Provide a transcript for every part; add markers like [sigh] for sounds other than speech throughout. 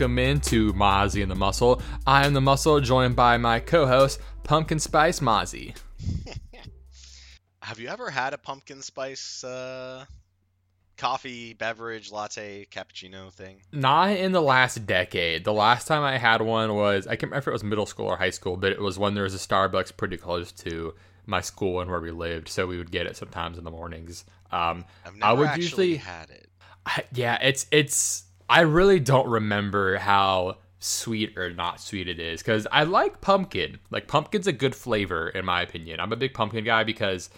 Welcome into Mozzie and the Muscle. I am the Muscle, joined by my co-host Pumpkin Spice Mozzie. [laughs] Have you ever had a pumpkin spice uh, coffee, beverage, latte, cappuccino thing? Not in the last decade. The last time I had one was I can't remember if it was middle school or high school, but it was when there was a Starbucks pretty close to my school and where we lived, so we would get it sometimes in the mornings. Um, I've never I would actually usually had it. I, yeah, it's it's. I really don't remember how sweet or not sweet it is because I like pumpkin. Like pumpkin's a good flavor in my opinion. I'm a big pumpkin guy because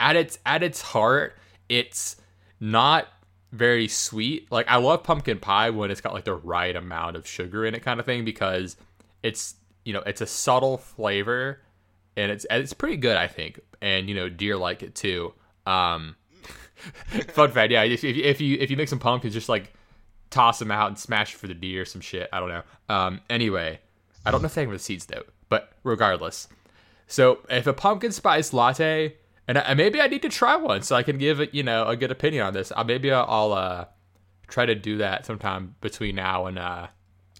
at its at its heart, it's not very sweet. Like I love pumpkin pie when it's got like the right amount of sugar in it, kind of thing, because it's you know it's a subtle flavor and it's and it's pretty good, I think. And you know, deer like it too. Um, [laughs] fun fact, yeah. If, if, if you if you make some pumpkins, just like toss them out and smash for the deer, some shit. I don't know. Um, anyway, I don't know if they have the seeds though, but regardless. So if a pumpkin spice latte, and I, maybe I need to try one so I can give it, you know, a good opinion on this. Uh, maybe I'll, I'll uh, try to do that sometime between now and uh,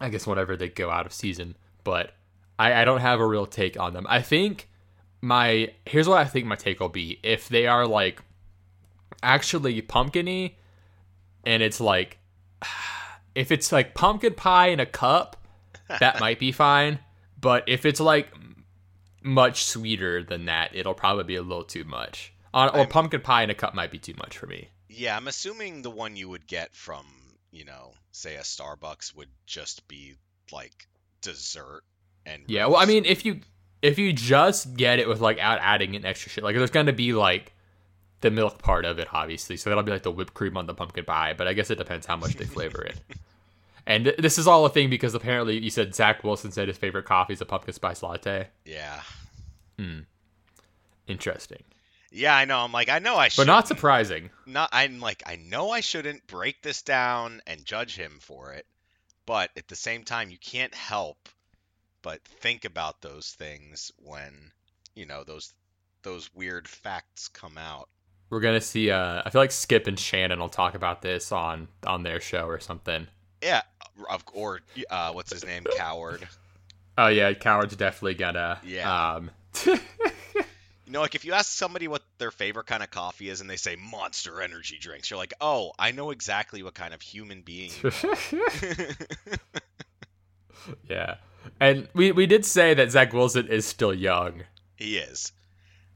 I guess whenever they go out of season. But I, I don't have a real take on them. I think my here's what I think my take will be. If they are like actually pumpkiny, and it's like if it's like pumpkin pie in a cup, that [laughs] might be fine. But if it's like much sweeter than that, it'll probably be a little too much. On, or I'm- pumpkin pie in a cup might be too much for me. Yeah, I'm assuming the one you would get from, you know, say a Starbucks would just be like dessert and Yeah, well, I mean, if you if you just get it with like out adding an extra shit, like there's gonna be like the milk part of it, obviously. So that'll be like the whipped cream on the pumpkin pie. But I guess it depends how much they flavor it. [laughs] And th- this is all a thing because apparently you said Zach Wilson said his favorite coffee is a pumpkin spice latte. Yeah. Hmm. Interesting, Yeah, I know. I'm like, I know I should but not surprising. not I'm like I know I shouldn't break this down and judge him for it, but at the same time you can't help but think about those things when, you know, those those weird facts come out. We're gonna see. Uh, I feel like Skip and Shannon will talk about this on on their show or something. Yeah, of or uh what's his name? Cowherd. Oh yeah, Cowherd's definitely gonna. Yeah. Um, [laughs] You know, like if you ask somebody what their favorite kind of coffee is and they say Monster Energy drinks, you're like, "Oh, I know exactly what kind of human being." you are." [laughs] yeah, and we we did say that Zach Wilson is still young, he is.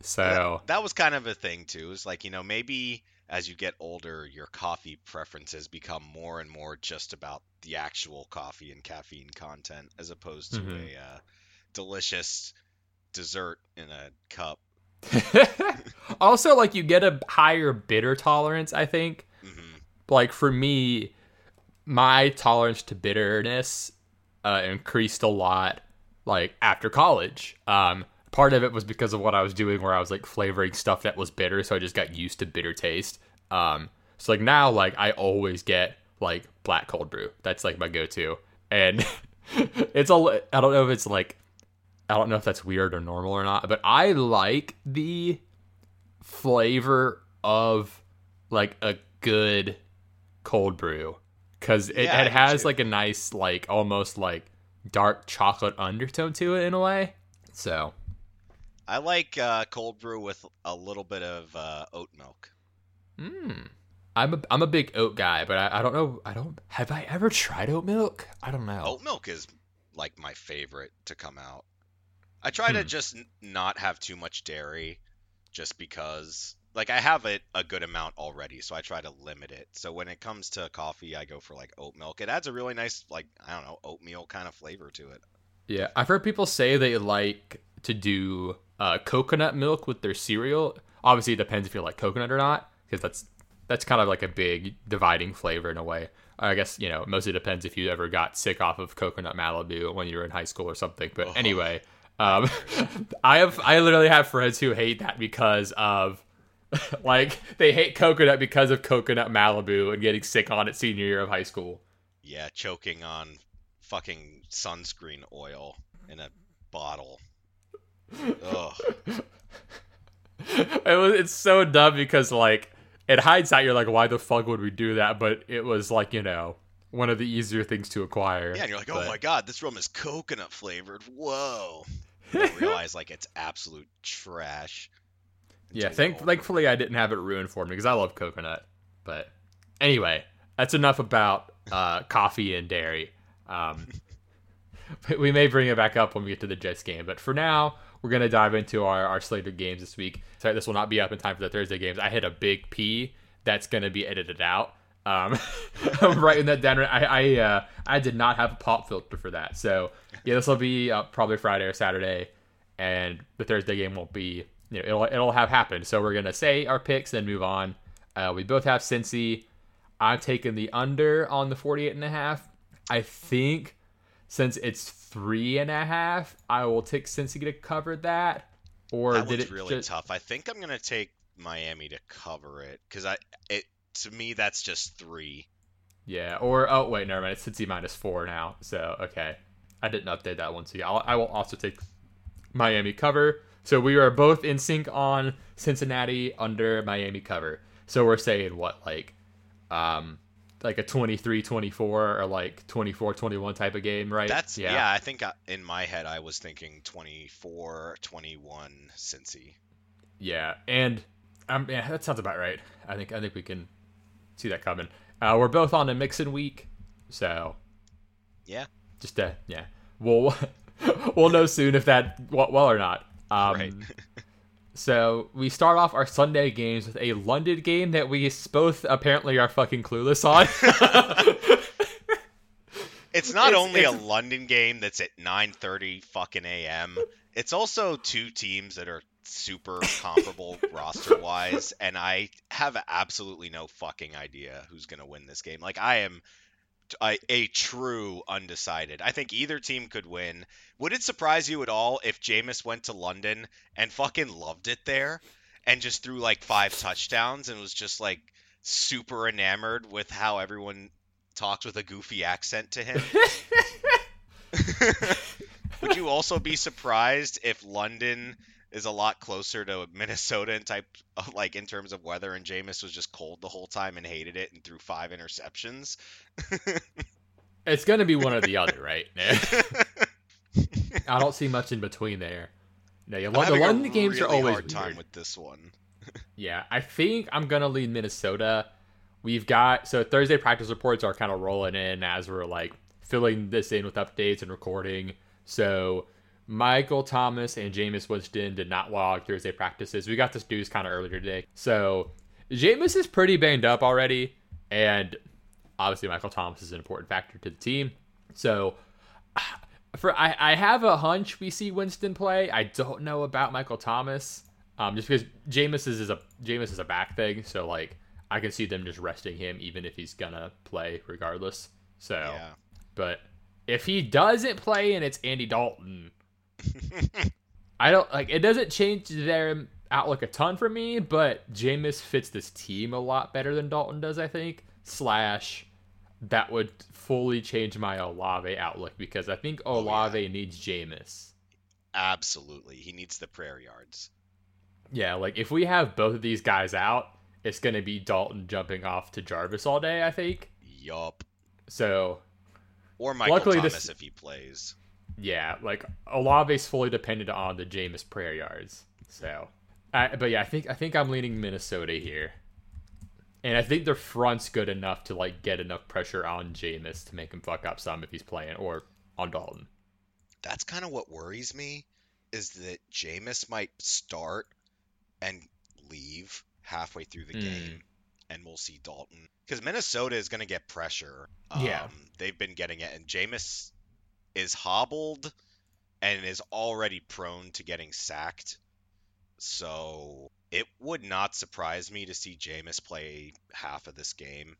So That, that was kind of a thing too. It's like, you know, maybe as you get older, your coffee preferences become more and more just about the actual coffee and caffeine content as opposed to Mhm. a uh, delicious dessert in a cup. [laughs] also like you get a higher bitter tolerance. I think. hmm Like for me, my tolerance to bitterness uh, increased a lot like after college. Um, part of it was because of what I was doing, where I was like flavoring stuff that was bitter, so I just got used to bitter taste. Um, so like now, like I always get like black cold brew. That's like my go-to, and [laughs] it's all. I don't know if it's like, I don't know if that's weird or normal or not, but I like the flavor of like a good cold brew because it, Yeah, it has too. like a nice like almost like dark chocolate undertone to it in a way so I like uh, cold brew with a little bit of uh, oat milk. mm, i'm a, I'm a big oat guy but I, I don't know i don't have i ever tried oat milk i don't know Oat milk is like my favorite to come out. I try to Hmm. just n- not have too much dairy, just because like I have it a good amount already, so I try to limit it. So when it comes to coffee, I go for like oat milk. It adds a really nice like I don't know oatmeal kind of flavor to it. yeah i've heard people say they like to do uh, coconut milk with their cereal obviously it depends if you like coconut or not because that's that's kind of like a big dividing flavor in a way. I guess you know mostly depends if you ever got sick off of coconut Malibu when you were in high school or something. But Oh. anyway, um, [laughs] I have I literally have friends who hate that because of [laughs] like they hate coconut because of coconut Malibu and getting sick on it senior year of high school. Yeah, choking on fucking sunscreen oil in a bottle. Ugh. it was it's so dumb because like in hindsight you're like why the fuck would we do that but it was like you know one of the easier things to acquire Yeah, and you're like, oh my god, this rum is coconut flavored. Whoa. You [laughs] realize like it's absolute trash. yeah thank, thankfully i didn't have it ruined for me because i love coconut but anyway that's enough about uh, coffee and dairy um, [laughs] we may bring it back up when we get to the jets game but for now we're to dive into our, our slate of games this week sorry this will not be up in time for the thursday games i hit a big p that's to be edited out um, [laughs] I'm writing that down. I I, uh, I did not have a pop filter for that, so yeah, this will be uh, probably Friday or Saturday, and the Thursday game won't be. You know, it'll it'll have happened. So we're gonna say our picks, then move on. Uh, we both have Cincy. I've taken the under on the 48 and a half. I think since it's three and a half, I will take Cincy to cover that. Or that did it really just, tough. I think I'm gonna take Miami to cover it because I it to me that's just three. Yeah, or oh wait, never mind. It's Cincy minus four now. So okay, I didn't update that one. So yeah, I'll, I will also take Miami cover. So we are both in sync on Cincinnati under Miami cover. So we're saying what like, um, like a 23-24 or like 24-21 type of game, right? That's yeah. yeah I think I, in my head I was thinking 24, 21 Cincy. Yeah, and um, yeah, that sounds about right. I think I think we can see that coming. Uh, we're both on a mixing week, so Yeah. just uh, yeah, we'll [laughs] we'll know soon if that well, well or not. Um, Right. [laughs] so we start off our Sunday games with a London game that we both apparently are fucking clueless on. [laughs] It's not It's- only it's- a London game that's at 9:30 fucking a.m. It's also two teams that are super [laughs] comparable roster wise, and I have absolutely no fucking idea who's gonna win this game. Like I am a, a true undecided. I think either team could win. Would it surprise you at all if Jameis went to London and fucking loved it there, and just threw like five touchdowns and was just like super enamored with how everyone talks with a goofy accent to him? [laughs] [laughs] Would you also be surprised if London is a lot closer to Minnesota in type of, like in terms of weather and Jameis was just cold the whole time and hated it and threw five interceptions? it's gonna be one or the other, right? [laughs] I don't see much in between there. No, yeah, I'm the London games are always hard time weird. with this one. [laughs] Yeah, I think I'm gonna lead Minnesota. We've got so Thursday practice reports are kind of rolling in as we're like filling this in with updates and recording. So Michael Thomas and Jameis Winston did not log Thursday practices. We got this news kind of earlier today. So Jameis is pretty banged up already, and obviously Michael Thomas is an important factor to the team. So [sighs] for I, I have a hunch we see Winston play. I don't know about Michael Thomas. Um, just because Jameis is, is a Jameis is a back thing, so like I can see them just resting him even if he's gonna play regardless. So, Yeah. but if he doesn't play and it's Andy Dalton, [laughs] I don't like it. Doesn't change their outlook a ton for me, but Jameis fits this team a lot better than Dalton does. I think. Slash, that would fully change my Olave outlook because I think Oh, yeah. Olave needs Jameis. Absolutely. He needs the prayer yards. Yeah, like if we have both of these guys out, it's gonna be Dalton jumping off to Jarvis all day. I think. Yup. So Or Michael Luckily Thomas this- if he plays. Yeah, like Olave's fully dependent on the Jameis prayer yards. So, I, but yeah, I think I think I'm leaning Minnesota here, and I think their front's good enough to like get enough pressure on Jameis to make him fuck up some if he's playing, or on Dalton. That's kind of what worries me is that Jameis might start and leave halfway through the Hmm. game, and we'll see Dalton because Minnesota is going to get pressure. Yeah. Um, they've been getting it, and Jameis is hobbled and is already prone to getting sacked. So It would not surprise me to see Jameis play half of this game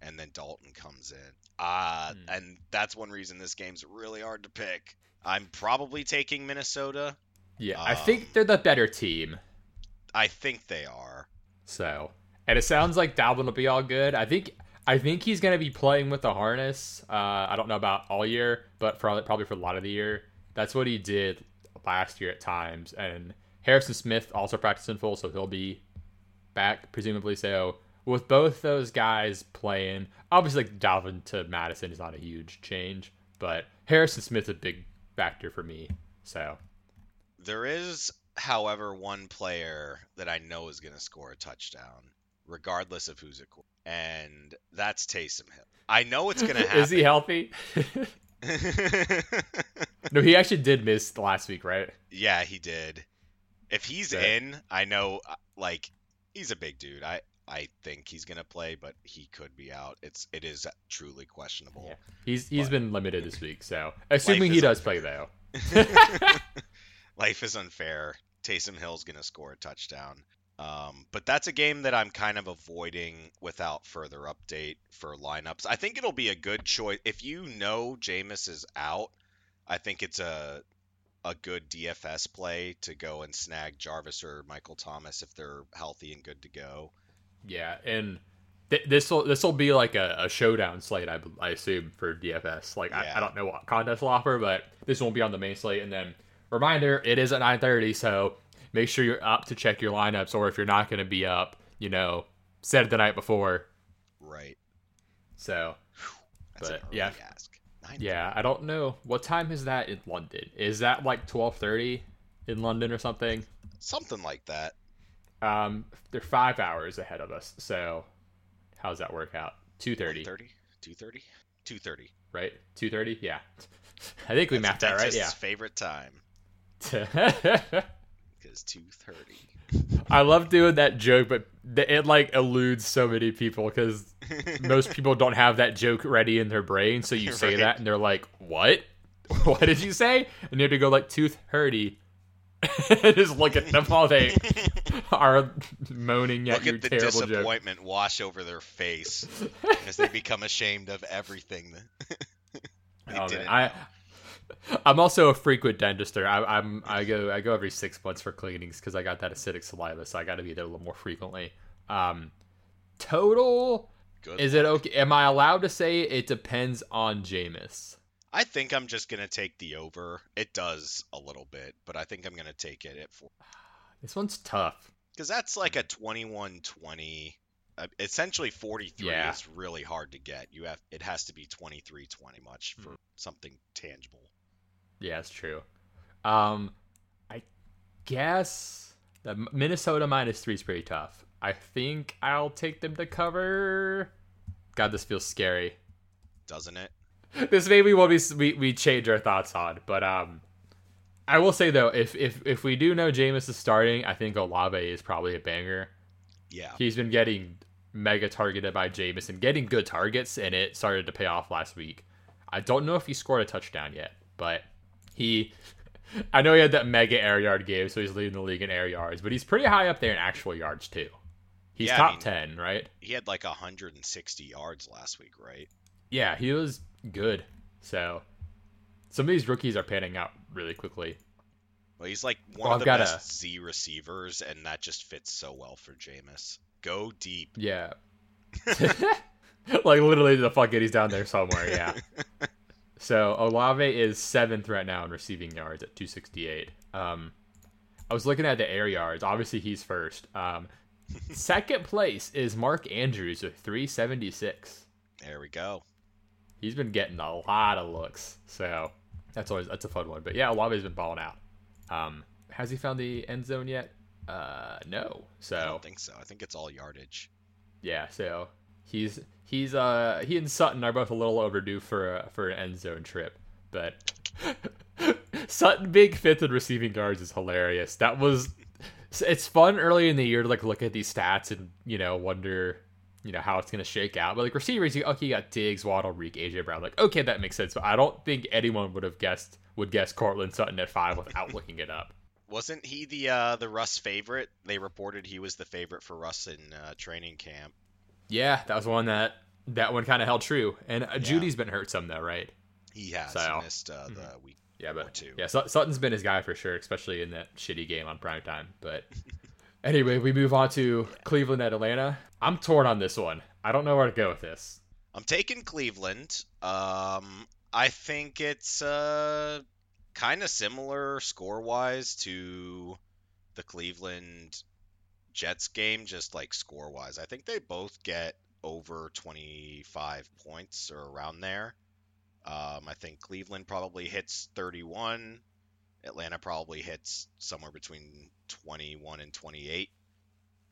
and then Dalton comes in. Uh, Hmm. and that's one reason this game's really hard to pick. I'm probably taking Minnesota. Yeah, I Um, think they're the better team. I think they are. So, and it sounds like Dalvin will be all good. I think I think he's gonna be playing with the harness. Uh, I don't know about all year, but for probably for a lot of the year. That's what he did last year at times. And Harrison Smith also practiced in full, so he'll be back presumably. So with both those guys playing, obviously like Dalvin to Mattison is not a huge change, but Harrison Smith's a big factor for me. So There is, however, one player that I know is going to score a touchdown, regardless of who's at quarterback, and that's Taysom Hill. I know it's going to happen. is he healthy? [laughs] no, he actually did miss last week, right? yeah, he did. If he's Okay. in, I know, uh, like, he's a big dude. I I think he's gonna play, but he could be out. It's it is truly questionable. Yeah. He's he's But- been limited this week, so assuming he does unfair. play though. [laughs] Life is unfair. Taysom Hill's gonna score a touchdown. Um, but that's a game that I'm kind of avoiding without further update for lineups. I think it'll be a good choice if you know Jameis is out. I think it's a a good DFS play to go and snag Jarvis or Michael Thomas if they're healthy and good to go. Yeah, and th- this will this will be like a, a showdown slate, I, I assume for DFS. Like I, I don't know what contest will offer, but this won't be on the main slate. And then reminder, it is at nine thirty, so make sure you're up to check your lineups, or if you're not going to be up, you know, set it the night before. Right. So That's But, an yeah. ask. Yeah, I don't know what time is that in London. Is that like twelve thirty in London or something? something like that. Um, they're five hours ahead of us. So, how does that work out? Two thirty, 30? 230? 230. right? Two thirty, yeah. [laughs] I think we mapped that right. Yeah. favorite time [laughs] Yeah. because 230. I love doing that joke, but th- it like eludes so many people because [laughs] most people don't have that joke ready in their brain. So you say Right. that, and they're like, "What? [laughs] what did you say?" And you have to go like tooth hurdy. [laughs] Just look at them while they are moaning at Look your at the terrible joke. disappointment wash over their face as they become ashamed of everything that they Oh, didn't man. I. I'm also a frequent dentister. I, I'm I go I go every six months for cleanings because I got that acidic saliva, so I got to be there a little more frequently. Um, total Good. is it okay? Am I allowed to say it depends on Jameis? I think I'm just gonna take the over. It does a little bit, but I think I'm gonna take it at four [sighs] This one's tough. because that's like a 21-20. Uh, essentially, 43 Yeah. is really hard to get. You have it has to be 23-20 much for Mm. something tangible. Yeah, it's true. Um, I guess the Minnesota minus three is pretty tough. I think I'll take them to cover. God, this feels scary. Doesn't it? [laughs] this maybe what we, we we change our thoughts on, but um, I will say though, if if if we do know Jameis is starting, I think Olave is probably a banger. Yeah. He's been getting mega targeted by Jameis and getting good targets, and it started to pay off last week. I don't know if he scored a touchdown yet, but he. I know he had that mega air yard game, so he's leading the league in air yards, but he's pretty high up there in actual yards too. He's Yeah, I top mean- ten, right? He had like 160 yards last week, right? Yeah, he was good. So some of these rookies are panning out really quickly. Well, he's like one Well, of I've the best Z receivers, and that just fits so well for Jameis. Go deep. Yeah. [laughs] [laughs] like literally the fuck it, he's down there somewhere, yeah. [laughs] so Olave is seventh right now in receiving yards at 268. Um I was looking at the air yards. Obviously he's first. Um [laughs] second place is Mark Andrews with 376. There we go. He's been getting a lot of looks. So that's always that's a fun one. But yeah, Olave's been balling out. Um has he found the end zone yet? Uh no. So I don't think so. I think it's all yardage. Yeah, so he's he's uh he and Sutton are both a little overdue for a, for an end zone trip, but [laughs] Sutton being fifth in receiving yards is hilarious. That was it's fun early in the year to like look at these stats and you know wonder you know how it's gonna shake out. But like receivers, you okay, you got Diggs, Waddle, Reek, AJ Brown. Like okay, that makes sense. But I don't think anyone would have guessed would guess Courtland Sutton at five without looking it up. Wasn't he the uh, the Russ favorite? They reported he was the favorite for Russ in uh, training camp. Yeah, that was one that that one kind of held true. And uh, Jeudy's been hurt some though, right? He has So- he missed uh, the Mhm. week. Yeah, or but two. yeah, Sut- Sutton's been his guy for sure, especially in that shitty game on prime time. But [laughs] anyway, we move on to Cleveland at Atlanta. I'm torn on this one. I don't know where to go with this. I'm taking Cleveland. Um, I think it's uh, kind of similar score wise to the Cleveland Jets game, just like score wise. I think they both get over 25 points or around there. Um, I think Cleveland probably hits 31. Atlanta probably hits somewhere between 21 and 28.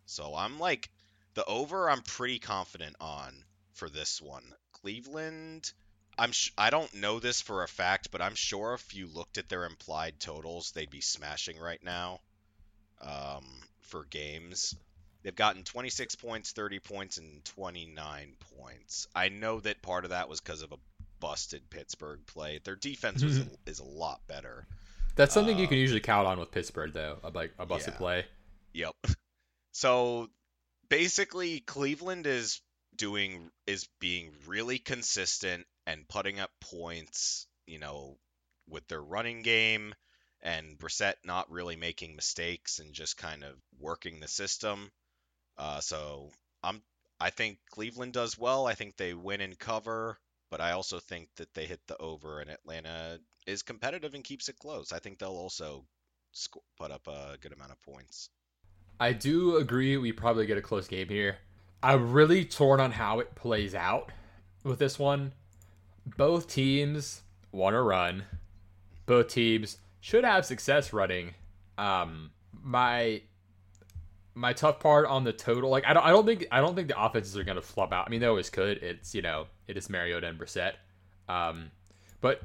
So I'm like the over. I'm pretty confident on for this one. Cleveland. I'm sh- I don't know this for a fact, but I'm sure if you looked at their implied totals, they'd be smashing right now. Um, for games, they've gotten 26 points, 30 points, and 29 points. I know that part of that was because of a busted Pittsburgh play. Their defense was a, is a lot better. That's something you Uh, can usually count on with Pittsburgh, though. a- Like a busted Yeah. play. Yep. [laughs] So basically Cleveland is doing is being really consistent and putting up points, you know, with their running game and Brissett not really making mistakes and just kind of working the system. Uh, so I'm I think Cleveland does well. I think they win and cover, but I also think that they hit the over and Atlanta is competitive and keeps it close. I think they'll also put up a good amount of points. I do agree we probably get a close game here. I'm really torn on how it plays out with this one. Both teams want to run. Both teams should have success running. Um, my my tough part on the total, like I don't, I don't think, I don't think the offenses are gonna flub out. I mean, they always could. It's you know, it is Mariota and Brissett. Um, but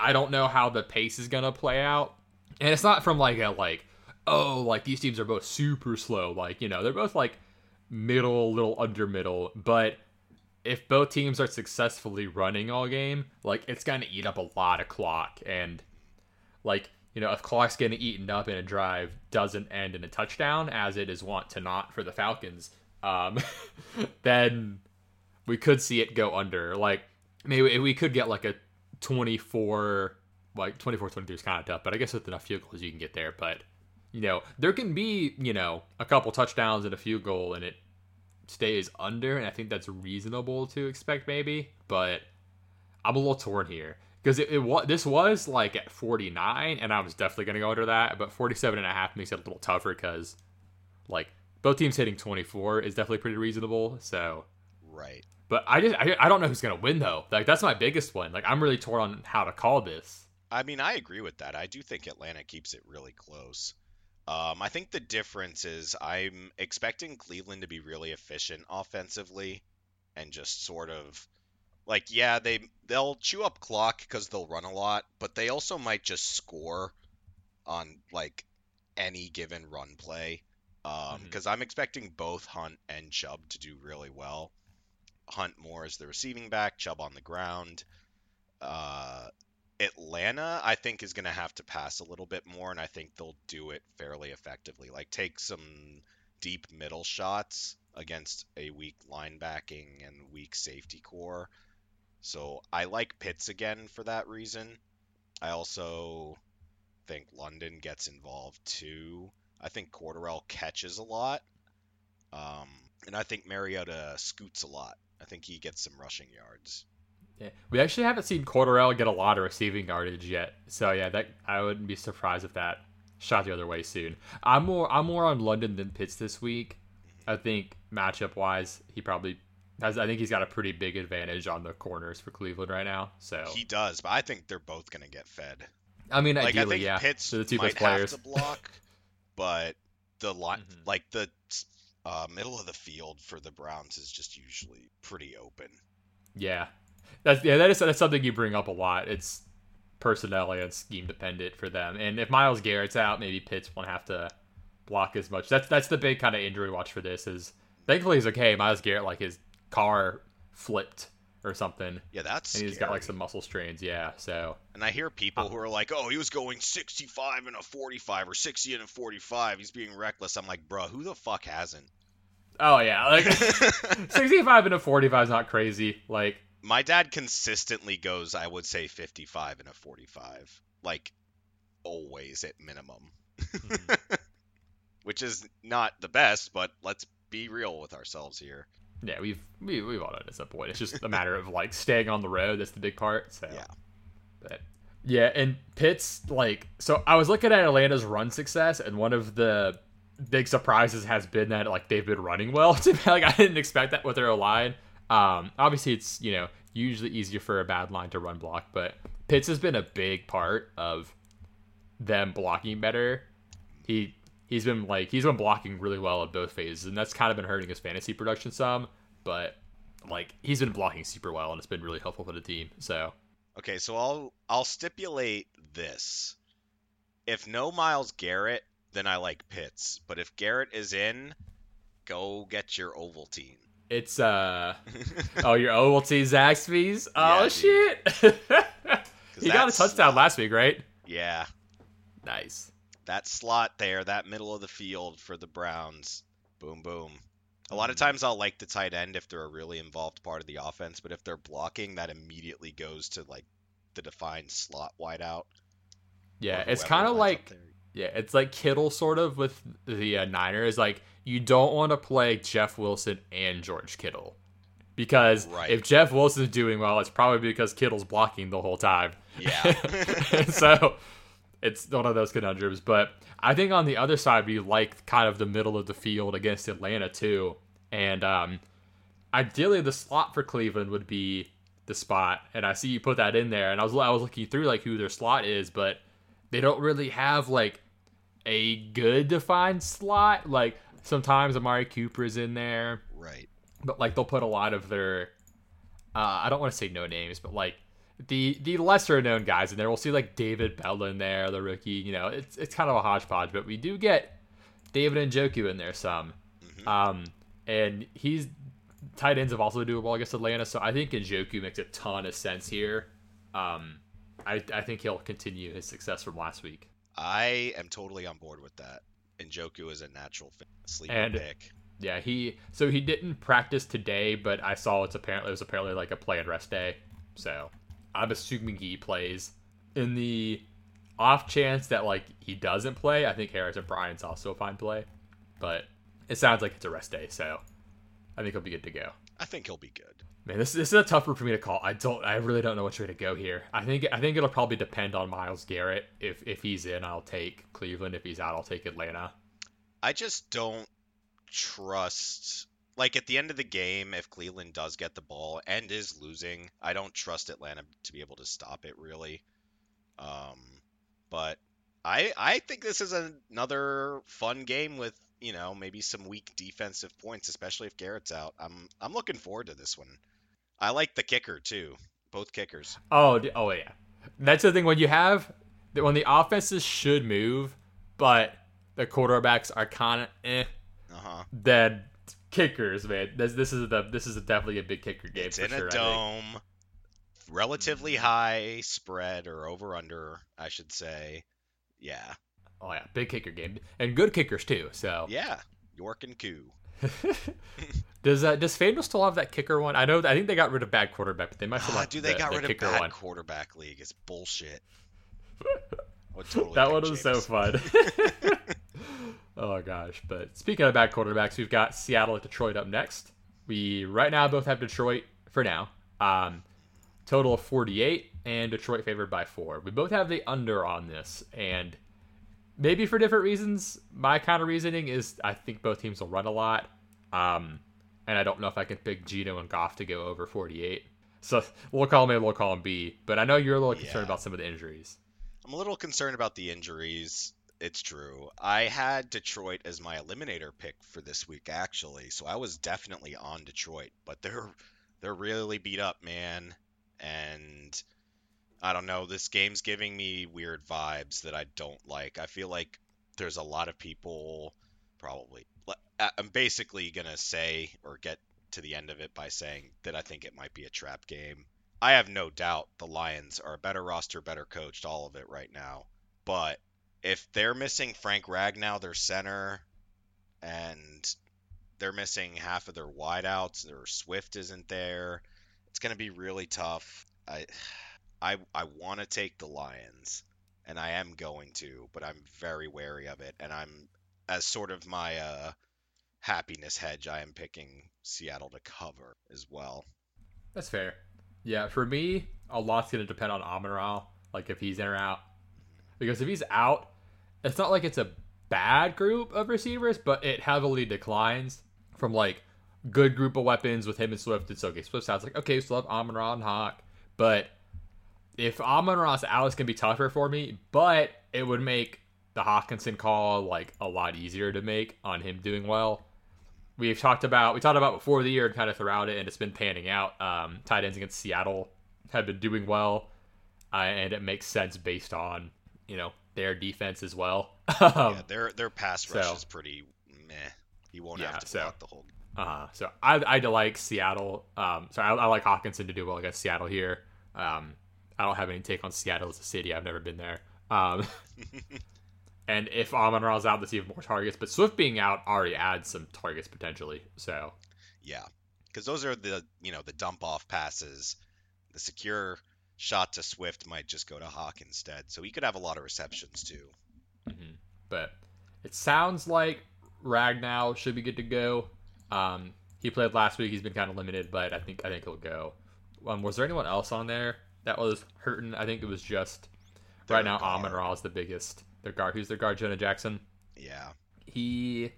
I don't know how the pace is gonna play out, and it's not from like a like oh like these teams are both super slow. Like you know, they're both like middle, little under middle, but if both teams are successfully running all game, like it's gonna eat up a lot of clock and like you know if clock's getting eaten up in a drive doesn't end in a touchdown as it is wont to not for the falcons um [laughs] then we could see it go under. Like maybe we could get like a 24 like 24 23 is kind of tough but i guess with enough field goals you can get there. But you know there can be you know a couple touchdowns and a field goal and it stays under and i think that's reasonable to expect maybe but i'm a little torn here because it, it was this was like at 49 and i was definitely going to go under that but 47 and a half makes it a little tougher because like both teams hitting 24 is definitely pretty reasonable so Right. but i just i, I don't know who's going to win though like that's my biggest one like i'm really torn on how to call this I mean, I agree with that. I do think Atlanta keeps it really close. Um, I think the difference is I'm expecting Cleveland to be really efficient offensively and just sort of like yeah, they they'll chew up clock because they'll run a lot, but they also might just score on like any given run play. Um, Mhm. because I'm expecting both Hunt and Chubb to do really well. Hunt more as the receiving back, Chubb on the ground. Uh, Atlanta, I think, is going to have to pass a little bit more, and I think they'll do it fairly effectively. Like, take some deep middle shots against a weak linebacking and weak safety core. So I like Pitts again for that reason. I also think London gets involved too. I think Cordarrelle catches a lot. Um, and I think Mariota scoots a lot. I think he gets some rushing yards. Yeah. We actually haven't seen Cordarrelle get a lot of receiving yardage yet. So yeah, that I wouldn't be surprised if that shot the other way soon. I'm more I'm more on London than Pitts this week. I think matchup wise, he probably I think he's got a pretty big advantage on the corners for Cleveland right now. So He does, but I think they're both going to get fed. I mean Like I ideally, think yeah. Pitts They're the two might best players. have to block, [laughs] but the line, Mhm. like the uh, middle of the field for the Browns is just usually pretty open. Yeah, that's yeah that is that's something you bring up a lot. It's personnel and scheme dependent for them. And if Myles Garrett's out, maybe Pitts won't have to block as much. That's that's the big kind of injury watch for this. Is thankfully he's okay. Myles Garrett like his car flipped or something. Yeah, that's and he's got like some muscle strains. Yeah, so And I hear people uh, who are like, "Oh, he was going 65 and a 45 or 60 and a 45. He's being reckless." I'm like, "Bro, who the fuck hasn't?" oh yeah, like [laughs] [laughs] 65 and a 45 is not crazy. Like My dad consistently goes, I would say 55 and a 45, like always at minimum. Mm-hmm. [laughs] Which is not the best, but let's be real with ourselves here. Yeah, we've we, we've all done it at some point. It's just a matter of like staying on the road. That's the big part. So Yeah. But yeah, and Pitt's like so I was looking at Atlanta's run success and one of the big surprises has been that like they've been running well [laughs] to me. Like I didn't expect that with their line. Um obviously it's, you know, usually easier for a bad line to run block, but Pitts has been a big part of them blocking better. He he's been like he's been blocking really well at both phases, and that's kind of been hurting his fantasy production some. But like he's been blocking super well, and it's been really helpful for the team. So Okay, so I'll I'll stipulate this. If no Myles Garrett, then I like Pitts. But if Garrett is in, go get your Ovaltine. it's uh [laughs] oh your Ovaltine Zaxby's. Oh Yeah, shit! [laughs] he got a touchdown last week, right? Yeah, Nice. That slot there, that middle of the field for the Browns. Boom, boom. A lot of Mhm. times I'll like the tight end if they're a really involved part of the offense, but if they're blocking, that immediately goes to like the defined slot wideout. Yeah, it's kind of like yeah, it's like Kittle sort of with the uh, Niners. Like you don't want to play Jeff Wilson and George Kittle because Right. if Jeff Wilson's doing well, it's probably because Kittle's blocking the whole time. Yeah. [laughs] so it's one of those conundrums. But I think on the other side, we like kind of the middle of the field against Atlanta too. And um, ideally, the slot for Cleveland would be the spot. And I see you put that in there. And I was I was looking through like who their slot is, but they don't really have like a good defined slot. Like sometimes Amari Cooper is in there right. but like they'll put a lot of their uh, I don't want to say no names, but like the the lesser known guys in there. We'll see like David Bell in there, the rookie. You know, it's it's kind of a hodgepodge, but we do get David Njoku in there some. Mhm. Um, and he's tight ends have also well against Atlanta, so I think Njoku makes a ton of sense here. Um, I I think he'll continue his success from last week. I am totally on board with that. Njoku is a natural sleeper And- pick. Yeah, he so he didn't practice today, but I saw it's apparently it was apparently like a play and rest day. So I'm assuming he plays. In the off chance that like he doesn't play, I think Harrison Bryant's also a fine play. But it sounds like it's a rest day, so I think he'll be good to go. I think he'll be good. Man, this, this is a tough one for me to call. I don't I really don't know which way to go here. I think I think it'll probably depend on Myles Garrett. If if he's in, I'll take Cleveland. If he's out, I'll take Atlanta. I just don't trust. Like at the end of the game, if Cleveland does get the ball and is losing, I don't trust Atlanta to be able to stop it really. Um, but I I think this is another fun game with you know maybe some weak defensive points, especially if Garrett's out. I'm I'm looking forward to this one. I like the kicker too, both kickers. Oh, oh yeah. That's the thing when you have when the offenses should move, but the quarterbacks are kind of eh. Uh huh. Then kickers, man. This this is the this is definitely a big kicker game It's for in sure. a dome. Relatively high spread or over under, I should say. Yeah. Oh yeah, big kicker game and good kickers too. So [laughs] Yeah. York and Koo. does uh, does FanDuel still have that kicker one? I know I think they got rid of bad quarterback, but they might still Ah, have dude, they the- got the rid of bad one. quarterback league. It's bullshit. [laughs] Totally that one was so fun. [laughs] oh gosh! But speaking of bad quarterbacks, we've got Seattle at Detroit up next. We right now both have Detroit for now. Um, total of 48, and Detroit favored by four. We both have the under on this, and maybe for different reasons. My kind of reasoning is I think both teams will run a lot, um, and I don't know if I can pick Geno and Goff to go over 48. So we'll call them A, we'll call them B. But I know you're a little concerned Yeah. about some of the injuries. I'm a little concerned about the injuries. It's true. I had Detroit as my eliminator pick for this week, actually, so I was definitely on Detroit. But they're they're really beat up, man. And I don't know. This game's giving me weird vibes that I don't like. I feel like there's a lot of people, probably. I'm basically gonna say or get to the end of it by saying that I think it might be a trap game. I have no doubt the Lions are a better roster, better coached, all of it right now. But if they're missing Frank Ragnow, their center, and they're missing half of their wideouts, their Swift isn't there, it's going to be really tough. I I I want to take the Lions, and I am going to, but I'm very wary of it, and I'm as sort of my uh, happiness hedge. I am picking Seattle to cover as well. That's fair. Yeah, for me, a lot's going to depend on Amon like if he's in or out. Because if he's out, it's not like it's a bad group of receivers, but it heavily declines from like good group of weapons with him and Swift. It's okay. Swift sounds like okay, still have Amon Ra and Hawk, but if Amon Ra's Alice can be tougher for me. But it would make the Hockenson call like a lot easier to make on him doing well. We've talked about we talked about before the year and kind of throughout it, and it's been panning out. Um, tight ends against Seattle have been doing well, uh, and it makes sense based on you know their defense as well. [laughs] um, yeah, their their pass rush so, is pretty meh. You won't yeah, have to block so, the whole. Uh, so I I like Seattle. Um, so I, I, like Hockenson to do well against Seattle here. Um, I don't have any take on Seattle as a city. I've never been there. Um, [laughs] [laughs] and if Amon Ra's out, let's even more targets. But Swift being out already adds some targets potentially. So yeah, because those are the you know the dump off passes, the secure shot to Swift might just go to Hawk instead. So he could have a lot of receptions too. Mm-hmm. But it sounds like Ragnow should be good to go. Um, he played last week. He's been kind of limited, but I think I think he'll go. Um, was there anyone else on there that was hurting? I think it was just their right now. Amon Ra is the biggest. Their guard. Who's their guard? Jonah Jackson. Yeah. He.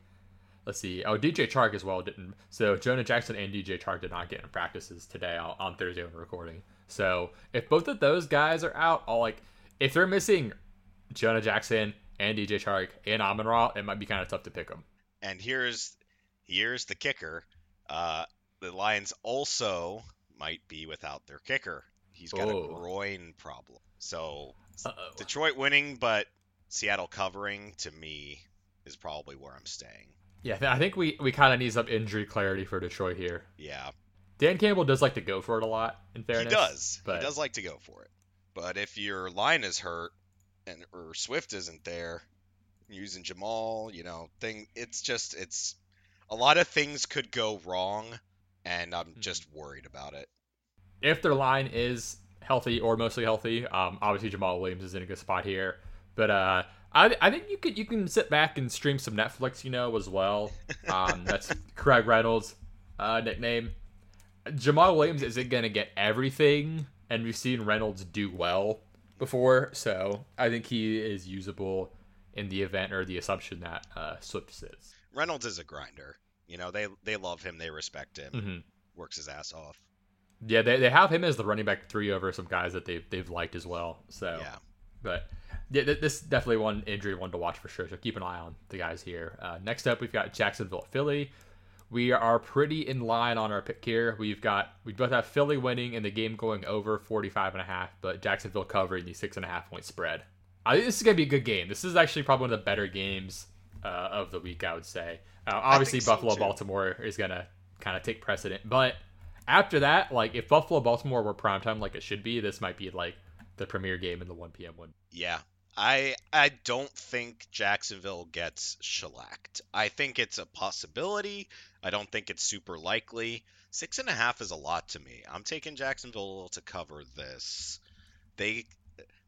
Let's see. Oh, DJ Chark as well didn't. So Jonah Jackson and DJ Chark did not get in practices today on Thursday when we're recording. So if both of those guys are out, I'll like if they're missing Jonah Jackson and DJ Chark and Amon Ra, it might be kind of tough to pick them. And here's here's the kicker. Uh, the Lions also might be without their kicker. He's got oh. a groin problem. So Uh-oh. Detroit winning, but Seattle covering to me is probably where I'm staying. Yeah, I think we, we kind of need some injury clarity for Detroit here. Yeah. Dan Campbell does like to go for it a lot. In fairness, he does. But... He does like to go for it. But if your line is hurt and or Swift isn't there, using Jamaal, you know, thing, it's just it's a lot of things could go wrong, and I'm mm-hmm. just worried about it. If their line is healthy or mostly healthy, um, obviously Jamaal Williams is in a good spot here. But uh, I, I think you could you can sit back and stream some Netflix, you know, as well. Um, that's [laughs] Craig Reynolds' uh, nickname. Jamaal Williams isn't going to get everything, and we've seen Reynolds do well before, so I think he is usable in the event or the assumption that uh, Swift is. Reynolds is a grinder. You know, they they love him, they respect him, mm-hmm. works his ass off. Yeah, they, they have him as the running back three over some guys that they've they've liked as well. So yeah, but yeah, this definitely one injury one to watch for sure. So keep an eye on the guys here. Uh, next up, we've got Jacksonville, Philly. We are pretty in line on our pick here. We've got we both have Philly winning and the game going over 45 and a half, but Jacksonville covering the six and a half point spread. I think this is gonna be a good game. This is actually probably one of the better games uh, of the week, I would say. Uh, obviously, Buffalo so Baltimore is gonna kind of take precedent, but after that, like if Buffalo Baltimore were primetime like it should be, this might be like the premier game in the 1 p.m. one. Yeah, I I don't think Jacksonville gets shellacked. I think it's a possibility. I don't think it's super likely. Six and a half is a lot to me. I'm taking Jacksonville to cover this. They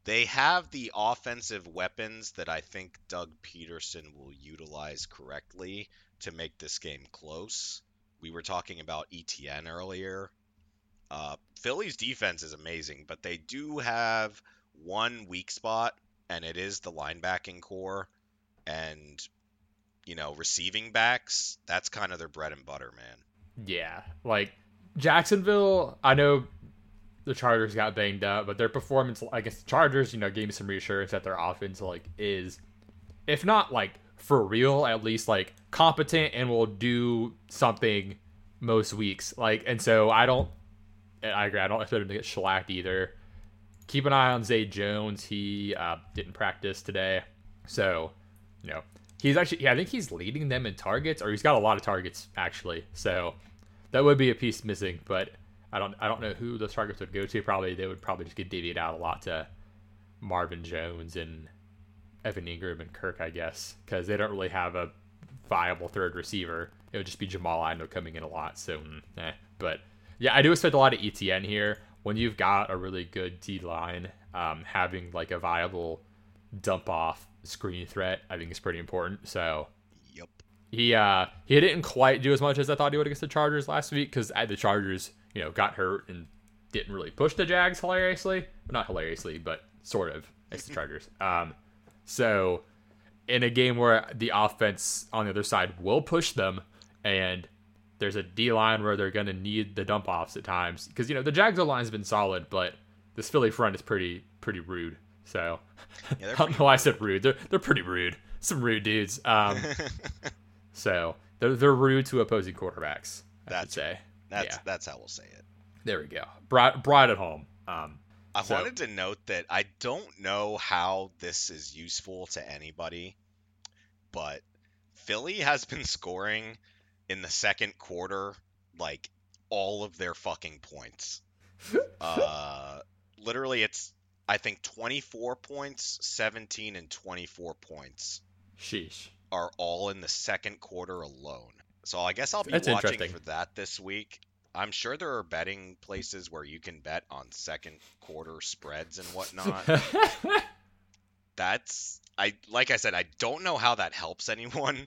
they have the offensive weapons that I think Doug Pederson will utilize correctly to make this game close. We were talking about ETN earlier. Uh, Philly's defense is amazing, but they do have one weak spot and it is the linebacking core and you know receiving backs. That's kind of their bread and butter, man. Yeah, like Jacksonville. I know the Chargers got banged up, but their performance against the Chargers, you know, gave me some reassurance that their offense like is, if not like for real, at least like competent and will do something most weeks. Like, and so I don't, I agree. I don't expect them to get shellacked either keep an eye on Zay Jones. He uh, didn't practice today, so you know he's actually. Yeah, I think he's leading them in targets, or he's got a lot of targets actually. So that would be a piece missing, but I don't I don't know who those targets would go to. Probably they would probably just get divvied out a lot to Marvin Jones and Evan Engram and Kirk, I guess, because they don't really have a viable third receiver. It would just be Jamal Agnew coming in a lot. So, mm, eh. but yeah, I do expect a lot of ETN here. When you've got a really good D line, um, having like a viable dump off screen threat, I think is pretty important. So, Yep. he uh he didn't quite do as much as I thought he would against the Chargers last week because the Chargers, you know, got hurt and didn't really push the Jags hilariously, not hilariously, but sort of against the [laughs] Chargers. Um, so in a game where the offense on the other side will push them, and there's a D line where they're gonna need the dump offs at times because you know the Jags line has been solid, but this Philly front is pretty pretty rude. So [laughs] Yeah, I don't know why I said rude. They're they're pretty rude. Some rude dudes. Um, [laughs] so they're they're rude to opposing quarterbacks. I That's- say. That's Yeah. that's how we'll say it. There we go. Brought brought it home. Um, I So- wanted to note that I don't know how this is useful to anybody, but Philly has been scoring in the second quarter like all of their fucking points. [laughs] uh, literally, it's I think 24 points, 17, and 24 points sheesh. are all in the second quarter alone. So I guess I'll be That's watching for that this week. I'm sure there are betting places where you can bet on second quarter spreads and whatnot. [laughs] That's I like I said, I don't know how that helps anyone,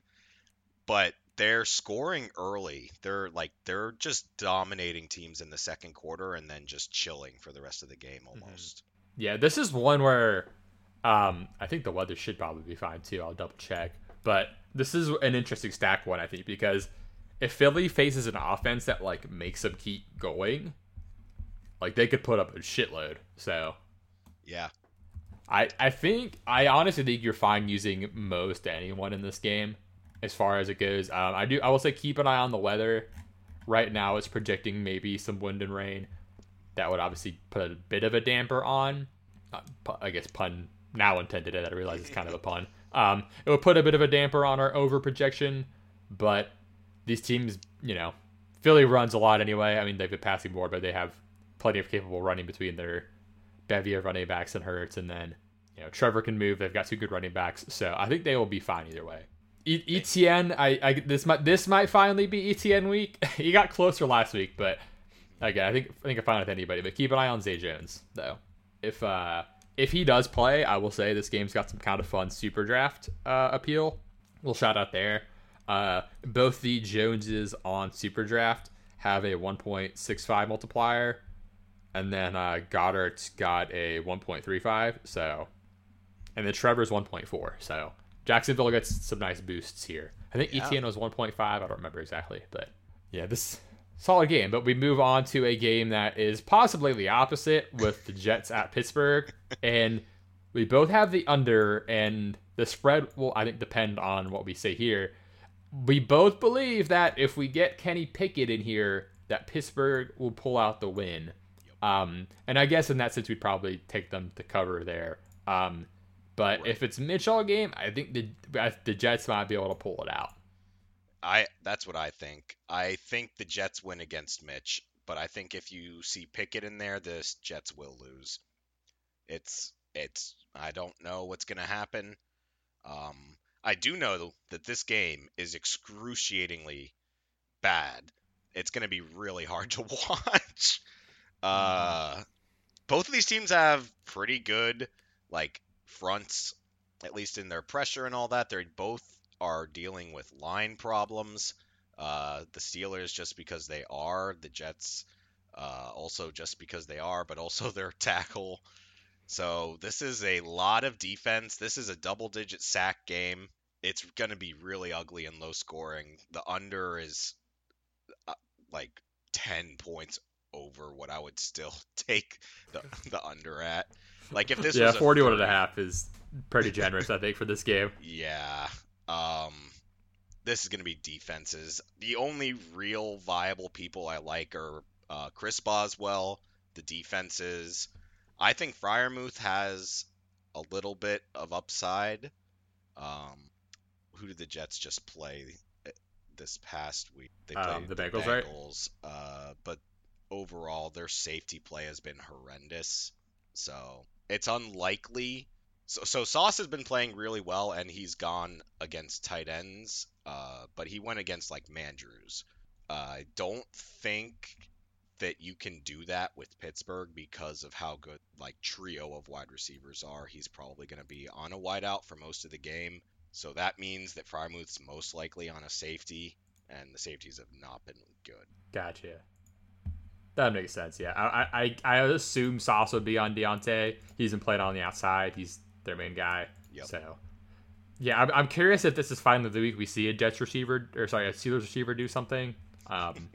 but they're scoring early. They're like they're just dominating teams in the second quarter and then just chilling for the rest of the game Mm-hmm. almost. Yeah, this is one where um, I think the weather should probably be fine too. I'll double check. But this is an interesting stack one, I think, because if Philly faces an offense that like makes them keep going, like they could put up a shitload. So Yeah. I I think I honestly think you're fine using most anyone in this game as far as it goes. Um, I do I will say keep an eye on the weather. Right now it's projecting maybe some wind and rain. That would obviously put a bit of a damper on. Uh, I guess pun now intended it. I realize it's kind of a pun. Um, it would put a bit of a damper on our over projection, but these teams, you know, Philly runs a lot anyway. I mean, they've been passing more, but they have plenty of capable running between their bevy of running backs and Hurts, and then you know Trevor can move. They've got two good running backs, so I think they will be fine either way. E- ETN, I, I this might this might finally be ETN week. [laughs] he got closer last week, but again, I think I think I'm fine with anybody. But keep an eye on Zay Jones though. If uh if he does play, I will say this game's got some kind of fun super draft uh, appeal. We'll shout out there. Uh, both the Joneses on super draft have a 1.65 multiplier, and then uh, Goddard's got a 1.35. So, and then Trevor's 1.4. So Jacksonville gets some nice boosts here. I think Yeah. ETN was 1.5. I don't remember exactly, but yeah, this solid game. But we move on to a game that is possibly the opposite with the Jets at Pittsburgh, [laughs] and we both have the under, and the spread will I think depend on what we say here. We both believe that if we get Kenny Pickett in here, that Pittsburgh will pull out the win. Um, and I guess in that sense, we'd probably take them to cover there. Um, but if it's Mitch all game, I think the the Jets might be able to pull it out. I that's what I think. I think the Jets win against Mitch, but I think if you see Pickett in there, the Jets will lose. It's it's I don't know what's gonna happen. Um, I do know that this game is excruciatingly bad. It's gonna be really hard to [laughs] watch. Uh, both of these teams have pretty good like fronts, at least in their pressure and all that. They're both are dealing with line problems. Uh, the Steelers just because they are, the Jets uh, also just because they are, but also [laughs] their tackle. So this is a lot of defense. This is a double-digit sack game. It's going to be really ugly and low scoring. The under is uh, like 10 points over what I would still [laughs] take the [laughs] the under at. Like if this yeah, was a 41 and a half is pretty generous, I think, for this game. [laughs] Yeah. Um this is going to be defenses. The only real viable people I like are uh, Chris Boswell, the defenses. I think Freiermuth has a little bit of upside. Um, who did the Jets just play uh, this past week. They Um, played the Bengals, right? Uh, but overall their safety play has been horrendous. So it's unlikely. So, so Sauce has been playing really well, and he's gone against tight ends. Uh, but he went against like Mandrews. Uh, I don't think that you can do that with Pittsburgh because of how good like trio of wide receivers are. He's probably going to be on a wideout for most of the game. So that means that Freiermuth's most likely on a safety, and the safeties have not been good. Gotcha. That makes sense. Yeah, I I I assume Sauce would be on Deontay. He's been playing on the outside. He's their main guy. Yep. So, yeah, I'm, I'm curious if this is finally the week we see a Jets receiver or sorry, a Steelers receiver do something. Um,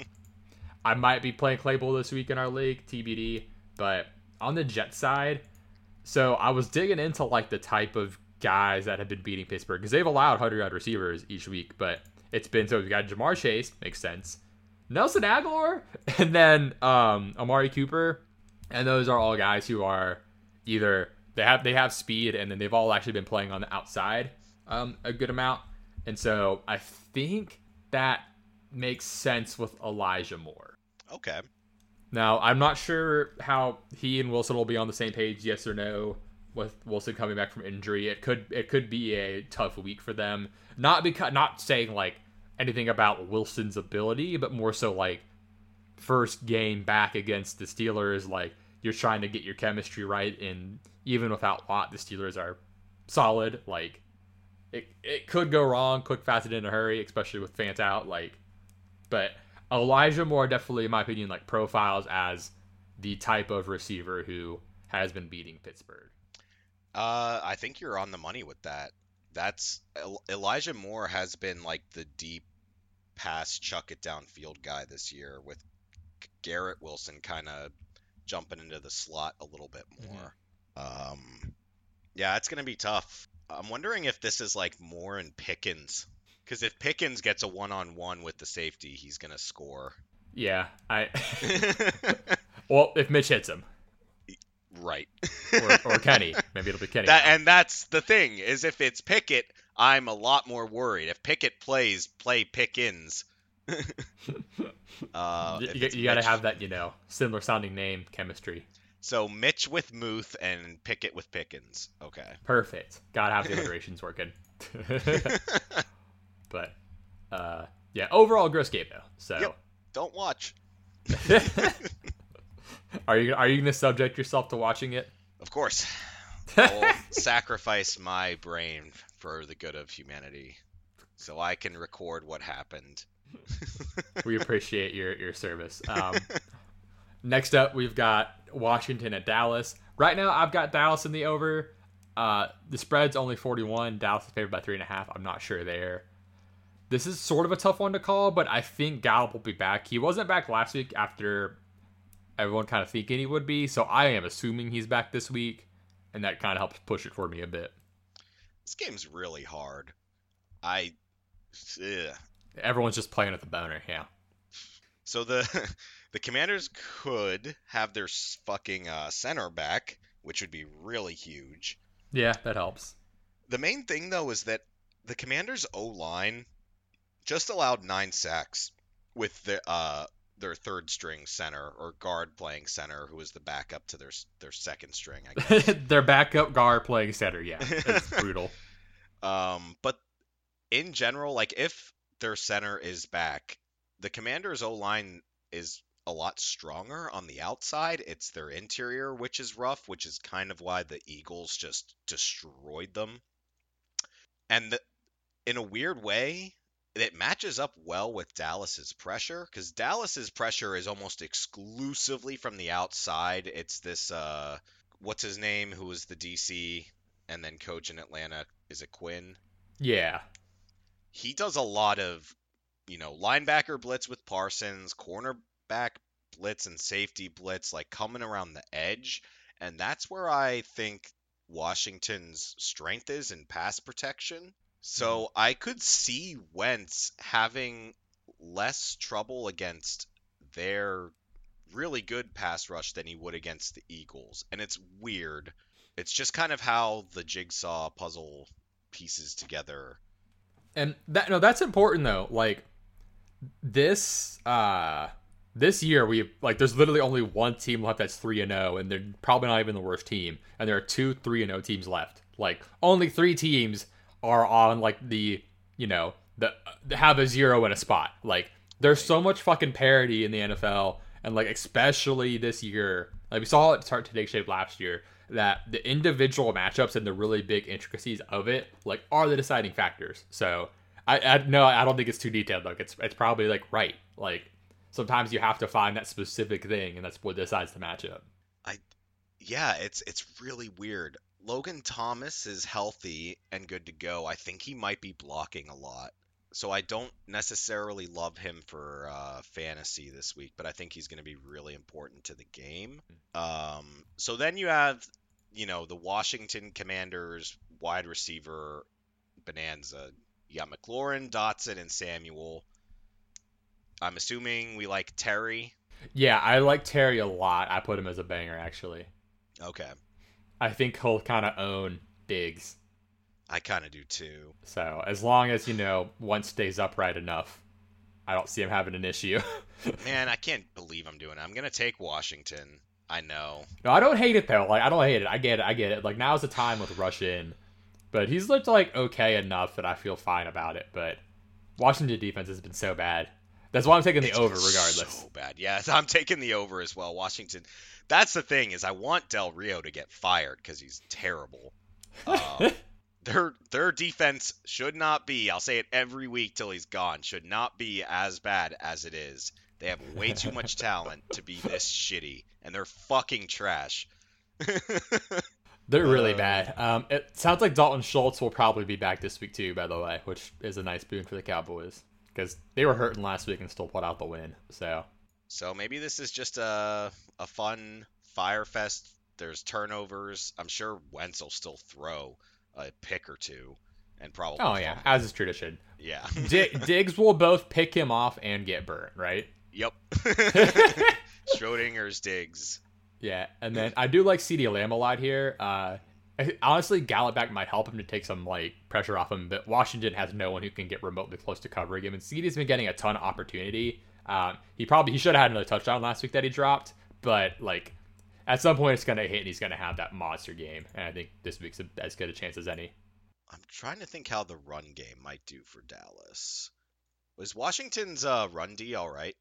I might be playing Claypool this week in our league, TBD. But on the Jets side, so I was digging into like the type of guys that have been beating Pittsburgh because they've allowed 100 yard receivers each week, but it's been so we've got Ja'Marr Chase, makes sense. Nelson Agholor, [laughs] and then um, Amari Cooper, and those are all guys who are either they have they have speed, and then they've all actually been playing on the outside um, a good amount, and so I think that makes sense with Elijah Moore. Okay. Now I'm not sure how he and Wilson will be on the same page, yes or no, with Wilson coming back from injury. It could it could be a tough week for them. Not because not saying like anything about Wilson's ability, but more so like first game back against the Steelers, like you're trying to get your chemistry right, and even without Watt, the Steelers are solid. Like it, it could go wrong quick, fast, and in a hurry, especially with Fant out. Like, but Elijah Moore definitely, in my opinion, like profiles as the type of receiver who has been beating Pittsburgh. Uh, I think you're on the money with that. That's Elijah Moore has been like the deep pass, chuck it downfield guy this year, with Garrett Wilson kind of jumping into the slot a little bit more. Um, yeah, it's gonna be tough. I'm wondering if this is like Moore and Pickens, because if Pickens gets a one-on-one with the safety, he's gonna score. Yeah, I. [laughs] [laughs] well, if Mitch hits him, right. or, or Kenny, maybe it'll be Kenny. That and that's the thing is if it's Pickett, I'm a lot more worried. If Pickett plays, play Pickens. [laughs] uh, you, you, got to have that, you know, similar sounding name chemistry. So Mitch with Muth and Pickett with Pickens. Okay. Perfect. Gotta have the [laughs] alliterations working. [laughs] but uh yeah, overall gross game though. So Yep. Don't watch. Are you are you gonna subject yourself to watching it? Of course. [laughs] I'll sacrifice my brain for the good of humanity, so I can record what happened. [laughs] We appreciate your your service. Um next up we've got Washington at Dallas. Right now I've got Dallas in the over. Uh the spread's only 41. Dallas is favored by three and a half. I'm not sure there. This is sort of a tough one to call, but I think Gallup will be back. He wasn't back last week after everyone kind of thinking he would be, so I am assuming he's back this week, and that kind of helps push it for me a bit. This game's really hard. I. Ugh. Everyone's just playing at the boner, yeah. So the [laughs] the Commanders could have their fucking uh, center back, which would be really huge. Yeah, that helps. The main thing though is that the Commanders O line just allowed nine sacks with the uh their third string center or guard playing center who is the backup to their their second string, I guess. [laughs] Their backup guard playing center, yeah. It's [laughs] brutal. Um, but in general, like if their center is back, the Commanders' O line is a lot stronger on the outside. It's their interior which is rough, which is kind of why the Eagles just destroyed them. And the, in a weird way, it matches up well with Dallas's pressure because Dallas's pressure is almost exclusively from the outside. It's this uh, what's his name, who was the DC and then coach in Atlanta. Is it Quinn? Yeah. he does a lot of, you know, linebacker blitz with Parsons, cornerback blitz and safety blitz, like coming around the edge. And that's where I think Washington's strength is in pass protection. So I could see Wentz having less trouble against their really good pass rush than he would against the Eagles. And it's weird. It's just kind of how the jigsaw puzzle pieces together And that no, that's important though. Like this uh this year we like there's literally only one team left that's 3 and 0 and they're probably not even the worst team and there are two 3 and 0 teams left like only 3 teams are on like the you know the have a zero in a spot. Like there's so much fucking parity in the NFL and like especially this year. Like we saw it start to take shape last year that the individual matchups and the really big intricacies of it like are the deciding factors. So I, I no I don't think it's too detailed like it's it's probably like right. Like sometimes you have to find that specific thing, and that's what decides the matchup. I, yeah, it's it's really weird. Logan Thomas is healthy and good to go. I think he might be blocking a lot, so I don't necessarily love him for uh, fantasy this week, but I think he's going to be really important to the game. Um, so then you have, you know, the Washington Commanders wide receiver bonanza. You got McLaurin, Dotson, and Samuel. I'm assuming we like Terry. Yeah, I like Terry a lot. I put him as a banger actually. Okay. I think he'll kind of own Diggs. I kind of do too. So as long as you know one stays upright enough, I don't see him having an issue. [laughs] Man, I can't believe I'm doing it. I'm gonna take Washington. I know. No, I don't hate it though. Like I don't hate it. I get it. I get it. Like now's the time with rush in, but he's looked like okay enough that I feel fine about it. But Washington defense has been so bad. That's why I'm taking the It's over regardless. So bad. Yeah, [laughs] I'm taking the over as well. Washington. That's the thing is I want Del Rio to get fired because he's terrible. [laughs] Um, their their defense should not be. I'll say it every week till he's gone. Should not be as bad as it is. They have way too much [laughs] talent to be this shitty, and they're fucking trash. [laughs] They're really Uh, bad. Um, it sounds like Dalton Schultz will probably be back this week too, by the way, which is a nice boon for the Cowboys because they were hurting last week and still put out the win. So So maybe this is just a a fun fire fest. There's turnovers. I'm sure Wentz will still throw a pick or two, and probably. Oh yeah, as is tradition. yeah. D- Diggs will both pick him off and get burnt, right? yep. [laughs] [laughs] Schrodinger's Diggs. Yeah, and then I do like CD Lamb a lot here. Uh, honestly, Gallup back might help him to take some like pressure off him, but Washington has no one who can get remotely close to covering him. And CD's been getting a ton of opportunity. Um, he probably he should have had another touchdown last week that he dropped, but like at some point it's gonna hit and he's gonna have that monster game. And I think this week's as good a chance as any. I'm trying to think how the run game might do for Dallas. Was Washington's uh, run D all right?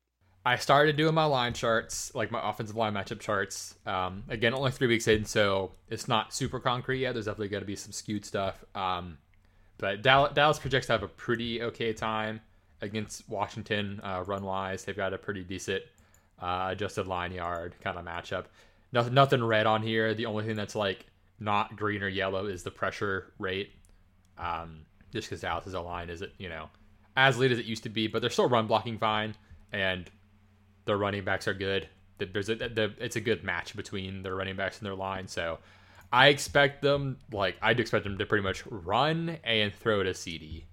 I started doing my line charts, like my offensive line matchup charts. Um, again, only three weeks in, so it's not super concrete yet. There's definitely going to be some skewed stuff. Um, but Dallas, Dallas projects to have a pretty okay time against Washington uh, run wise. They've got a pretty decent uh, adjusted line yard kind of matchup. Nothing, nothing red on here. The only thing that's like not green or yellow is the pressure rate. Um, just because Dallas's line isn't, you know, as lead as it used to be, but they're still run blocking fine, and their running backs are good. There's a, the, it's a good match between their running backs and their line. So I expect them, like, I'd expect them to pretty much run and throw to CD.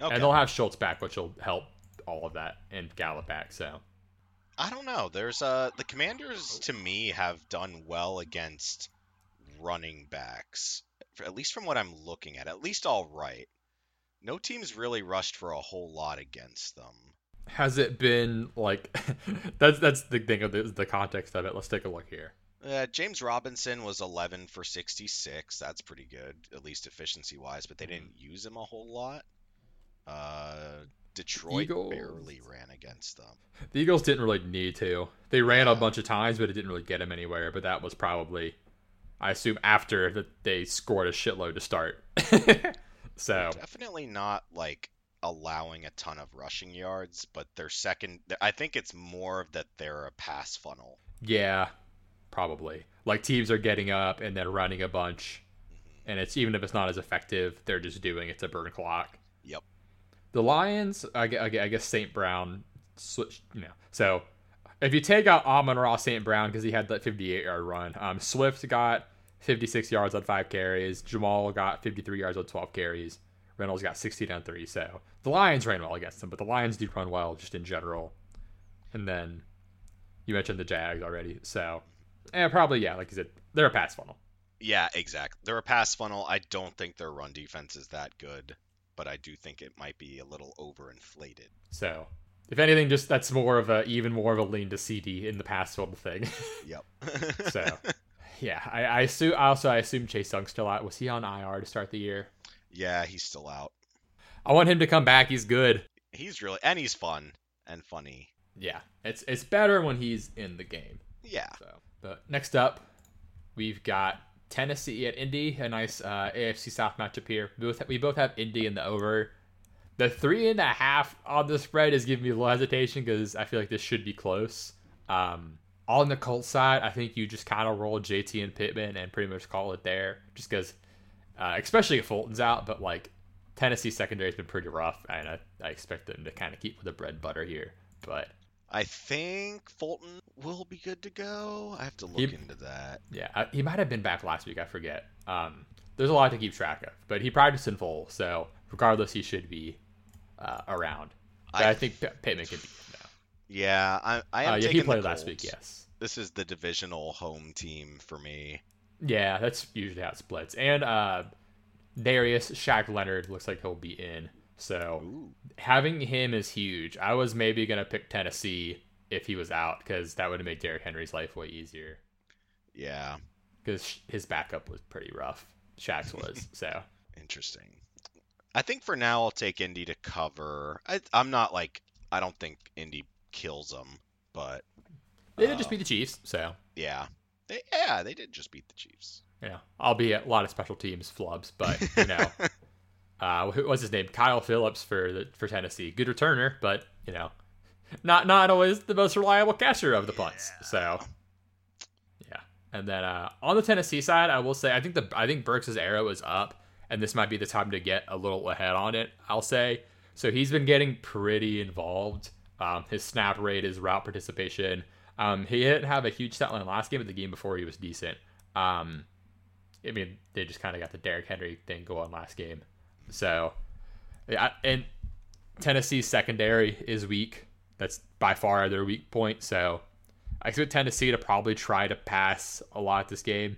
Okay. And they'll have Schultz back, which will help all of that, and Gallup back. So I don't know. There's uh the Commanders to me have done well against running backs, at least from what I'm looking at. At least all right. No team's really rushed for a whole lot against them. has it been like [laughs] that's that's the thing of the, the context of it. Let's take a look here. Uh, James Robinson was 11 for 66. That's pretty good, at least efficiency wise, but they didn't use him a whole lot. Uh, Detroit Eagles. barely ran against them. The Eagles didn't really need to. They ran a bunch of times, but it didn't really get them anywhere. But that was probably, I assume, after that they scored a shitload to start. [laughs] so Definitely not like allowing a ton of rushing yards, but their second, I think it's more that they're a pass funnel. yeah, probably. Like teams are getting up and then running a bunch, and it's even if it's not as effective, they're just doing it to burn clock. Yep. The Lions, I gue- I gue- I guess St. Brown switched, you know. So if you take out Amon-Ra St. Brown because he had that 58 yard run, um, Swift got 56 yards on five carries. Jamaal got 53 yards on 12 carries. Reynolds got 16 on three. So the Lions ran well against them, but the Lions do run well just in general. And then you mentioned the Jags already. So, and probably, yeah, like you said, they're a pass funnel. Yeah, exactly. They're a pass funnel. I don't think their run defense is that good, but I do think it might be a little overinflated. So if anything, just that's more of a even more of a lean to CD in the past sort of thing. [laughs] Yep. [laughs] so, [laughs] yeah, I, I assume. Also, I assume Chase Young's still out. Was he on IR to start the year? yeah, he's still out. I want him to come back. He's good. He's really and he's fun and funny. Yeah, it's it's better when he's in the game. Yeah. So, but next up, we've got Tennessee at Indy, a nice uh, AFC South matchup here. We both we both have Indy in the over. The three and a half on the spread is giving me a little hesitation because I feel like this should be close. Um, on the Colts side, I think you just kind of roll JT and Pittman and pretty much call it there, just because, uh, especially if Fulton's out. But like Tennessee secondary has been pretty rough, and I, I expect them to kind of keep with the bread butter here. But I think Fulton will be good to go. I have to look He- into that. Yeah, he might have been back last week. I forget. Um, there's a lot to keep track of, but he practiced in full, so regardless, he should be uh, around. I, I- think P- Pittman could be now. Yeah, I, I am Uh, yeah, he played last week. Yes. This is the divisional home team for me. Yeah, that's usually how it splits. And uh, Darius Shaq Leonard looks like he'll be in. So Ooh. having him is huge. I was maybe gonna pick Tennessee if he was out because that would have made Derrick Henry's life way easier Yeah, because his backup was pretty rough. Shaq's was [laughs] so. interesting. I think for now I'll take Indy to cover. I, I'm not like I don't think Indy kills them, but They did just Um, beat the Chiefs, so yeah, they yeah they did just beat the Chiefs. Yeah, albeit a lot of special teams flubs, but you know, [laughs] uh, what's his name? Kyle Phillips for the for Tennessee, good returner, but you know, not not always the most reliable catcher of the punts. So, yeah. And then uh, on the Tennessee side, I will say I think the I think Burks' arrow is up, and this might be the time to get a little ahead on it. I'll say so. He's been getting pretty involved. Um, his snap rate, his route participation. Um, he didn't have a huge stat line last game, but the game before he was decent. Um, I mean, they just kind of got the Derrick Henry thing going last game. So, yeah, and Tennessee's secondary is weak. That's by far their weak point. So, I expect Tennessee to probably try to pass a lot this game.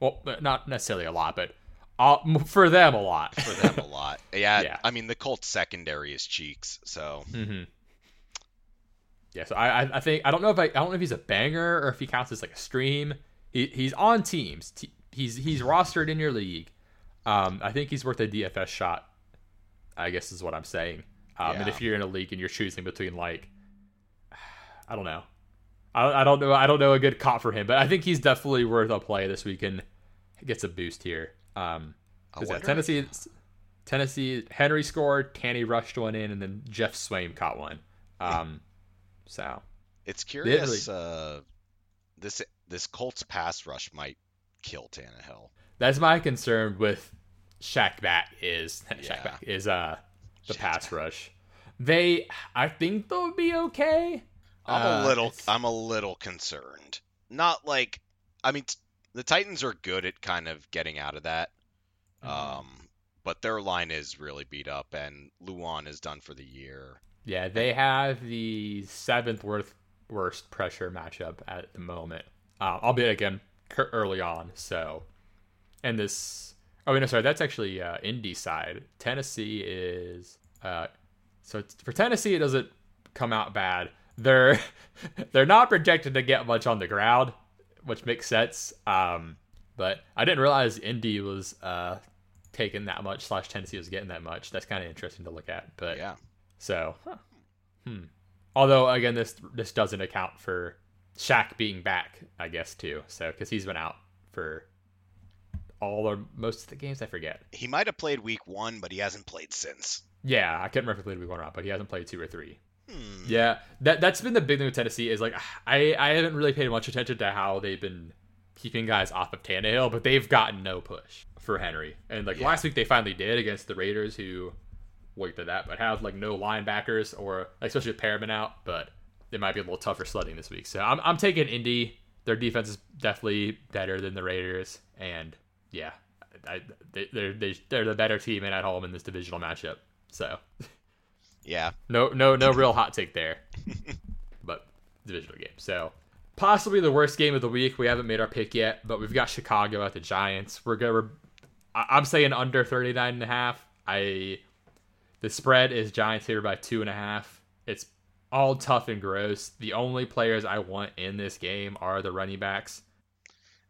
Well, not necessarily a lot, but uh, for them a lot. [laughs] For them a lot. Yeah, Yeah. I mean the Colts secondary is cheeks, so hmm Yeah, so I, I- I think I don't know if I, I don't know if he's a banger or if he counts as like a stream. He, he's on teams. He's he's rostered in your league. Um, I think he's worth a DFS shot. I guess is what I'm saying. Um, and if you're in a league and you're choosing between like, [sighs] I don't know, I, I don't know, I don't know a good cop for him, but I think he's definitely worth a play this weekend. Gets a boost here. Um, yeah, Tennessee, Tennessee, Henry scored, Tanny rushed one in, and then Geoff Swaim caught one. Um, [laughs] so It's really- curious. Uh, this this Colts pass rush might kill Tannehill. That's my concern with Shaq back is [laughs] Shaq back is uh the Shaq's pass back. rush. They, I think they'll be okay. I'm Uh, a little it's- I'm a little concerned. Not like I mean t- the Titans are good at kind of getting out of that. Mhm. Um but their line is really beat up and Lewan is done for the year. Yeah, they have the seventh worst worst pressure matchup at the moment. Uh, albeit again early on. So, and this. Oh, no, sorry. That's actually uh, Indy side. Tennessee is. Uh, so for Tennessee, it doesn't come out bad. They're [laughs] they're not projected to get much on the ground, which makes sense. Um, but I didn't realize Indy was uh, taking that much slash Tennessee was getting that much. That's kind of interesting to look at. But Yeah. so, huh. hmm. Although again, this this doesn't account for Shaq being back, I guess too. So because he's been out for all or most of the games, I forget. He might have played week 1 but he hasn't played since. Yeah, I can't remember if he played week one or not, but he hasn't played two or three. Hmm. Yeah, that that's been the big thing with Tennessee is like I I haven't really paid much attention to how they've been keeping guys off of Tannehill, but they've gotten no push for Henry. And like Yeah. last week they finally did against the Raiders, who worked at that, but have like no linebackers or especially with Perryman out. But it might be a little tougher sledding this week. So I'm I'm taking Indy. Their defense is definitely better than the Raiders, and yeah, I, they, they're they, they're the better team and at home in this divisional matchup. So Yeah. no, no, no real hot take there. [laughs] but divisional game. So possibly the worst game of the week. We haven't made our pick yet, but we've got Chicago at the Giants. We're gonna. I- I'm saying under 39 and a half. I. The spread is Giants here by two and a half. It's all tough and gross. The only players I want in this game are the running backs.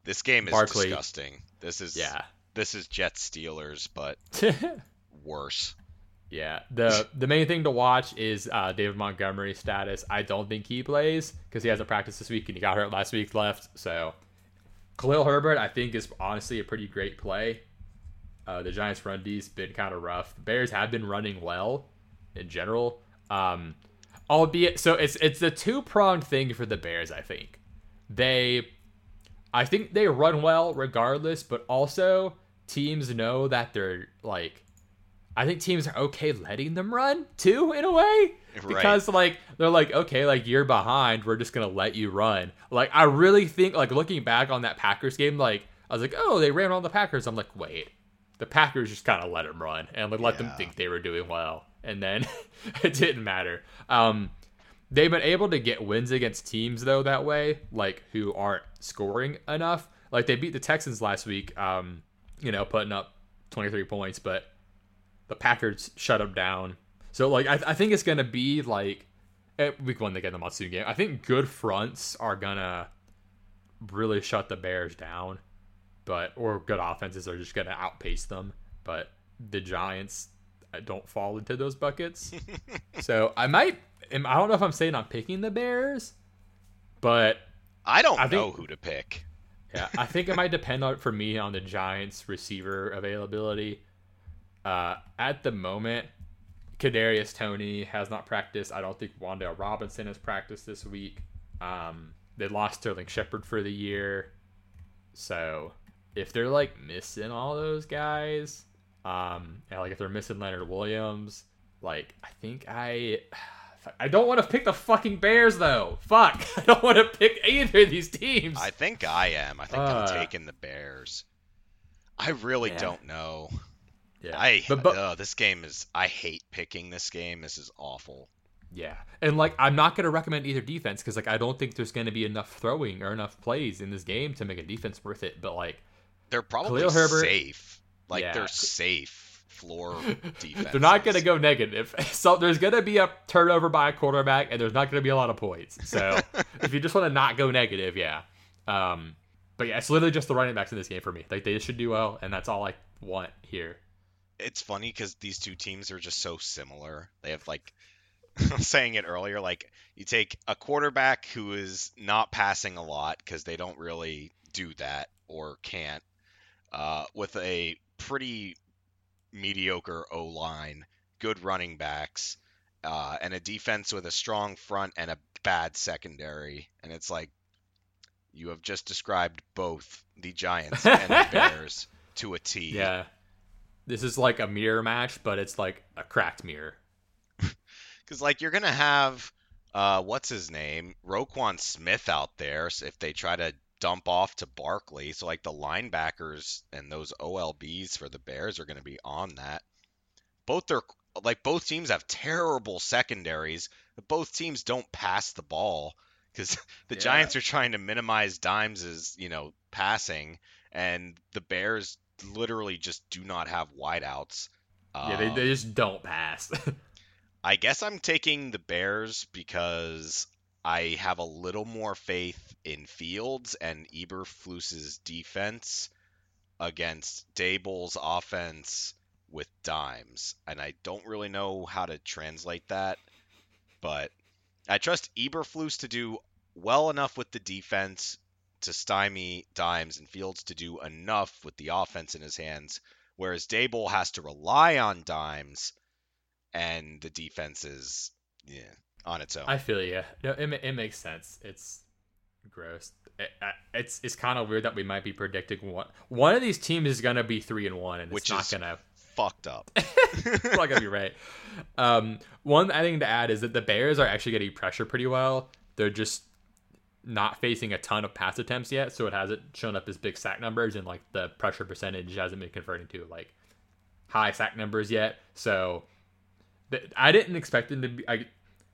This game is Barkley. disgusting. This is Yeah. This is Jets Steelers, but [laughs] worse. yeah. The the main thing to watch is uh, David Montgomery's status. I don't think he plays because he hasn't practiced this week and he got hurt last week left. So Khalil Herbert, I think, is honestly a pretty great play. Uh, the Giants' run D's been kind of rough. The Bears have been running well in general. Um, albeit, so it's it's a two pronged thing for the Bears. I think they, I think they run well regardless, but also teams know that they're like, I think teams are okay letting them run too in a way. Right. because like they're like okay like you're behind. We're just gonna let you run. Like i really think like looking back on that packers game like i was like oh they ran on the packers. I'm like wait. The packers just kind of let them run and like let them think they were doing well. And then [laughs] it didn't matter. Um they've been able to get wins against teams though that way like who aren't scoring enough like they beat the texans last week um you know putting up 23 points but the Packers shut them down. So like I, I think it's gonna be like eh, week one they get the Matsu game. I think good fronts are gonna really shut the Bears down, but or good offenses are just gonna outpace them. But the Giants don't fall into those buckets. [laughs] so I might. Am- I don't know if I'm saying I'm picking the Bears, but I don't I know who to pick. yeah, I think it might depend on for me on the Giants receiver availability. Uh, at the moment, Kadarius Toney has not practiced. I don't think Wan'Dale Robinson has practiced this week. Um, they lost Sterling Shepard for the year, so if they're like missing all those guys, um, and like if they're missing Leonard Williams, like I think I. I don't want to pick the fucking Bears though. Fuck. [laughs] I don't want to pick either of these teams. I think I am. I think Uh. I'm taking the Bears. I really Yeah. don't know. yeah. I but, but ugh, this game is. I hate picking this game. This is awful. Yeah, and like I'm not gonna recommend either defense because like I don't think there's gonna be enough throwing or enough plays in this game to make a defense worth it. But like They're probably Khalil Herbert- safe. Like Yeah. they're safe floor defense. [laughs] they're not gonna go negative. [laughs] So there's gonna be a turnover by a quarterback, and there's not gonna be a lot of points. So [laughs] if you just want to not go negative, yeah. Um, but yeah, it's literally just the running backs in this game for me. Like they should do well, and that's all I want here. It's funny because these two teams are just so similar. They have like. Saying it earlier, like you take a quarterback who is not passing a lot because they don't really do that or can't, uh, with a pretty mediocre O line, good running backs, uh, and a defense with a strong front and a bad secondary. And it's like you have just described both the Giants and the [laughs] Bears to a T. Yeah, this is like a mirror match, but it's like a cracked mirror. [laughs] Because like you're gonna have uh, what's his name, Roquan Smith out there. So if they try to dump off to Barkley, so like the linebackers and those OLBs for the Bears are gonna be on that. Both are like both teams have terrible secondaries, but both teams don't pass the ball because [laughs] the Yeah. Giants are trying to minimize Dimes' as you know passing, and the Bears literally just do not have wideouts. Yeah, they, Um, they just don't pass. [laughs] I guess I'm taking the Bears because I have a little more faith in Fields and Eberflus's defense against Daboll's offense with dimes, and I don't really know how to translate that, but I trust Eberflus to do well enough with the defense to stymie dimes and Fields to do enough with the offense in his hands, whereas Dable has to rely on dimes and the defense is yeah on its own. I feel you. No, it, it makes sense. It's gross. It, it's it's kind of weird that we might be predicting one one of these teams is gonna be three and one, and Which it's not is- gonna. Fucked up. It's not gonna be right. Um, one thing to add is that the Bears are actually getting pressure pretty well. They're just not facing a ton of pass attempts yet, so it hasn't shown up as big sack numbers, and like the pressure percentage hasn't been converting to like high sack numbers yet. So th- I didn't expect them to be. I,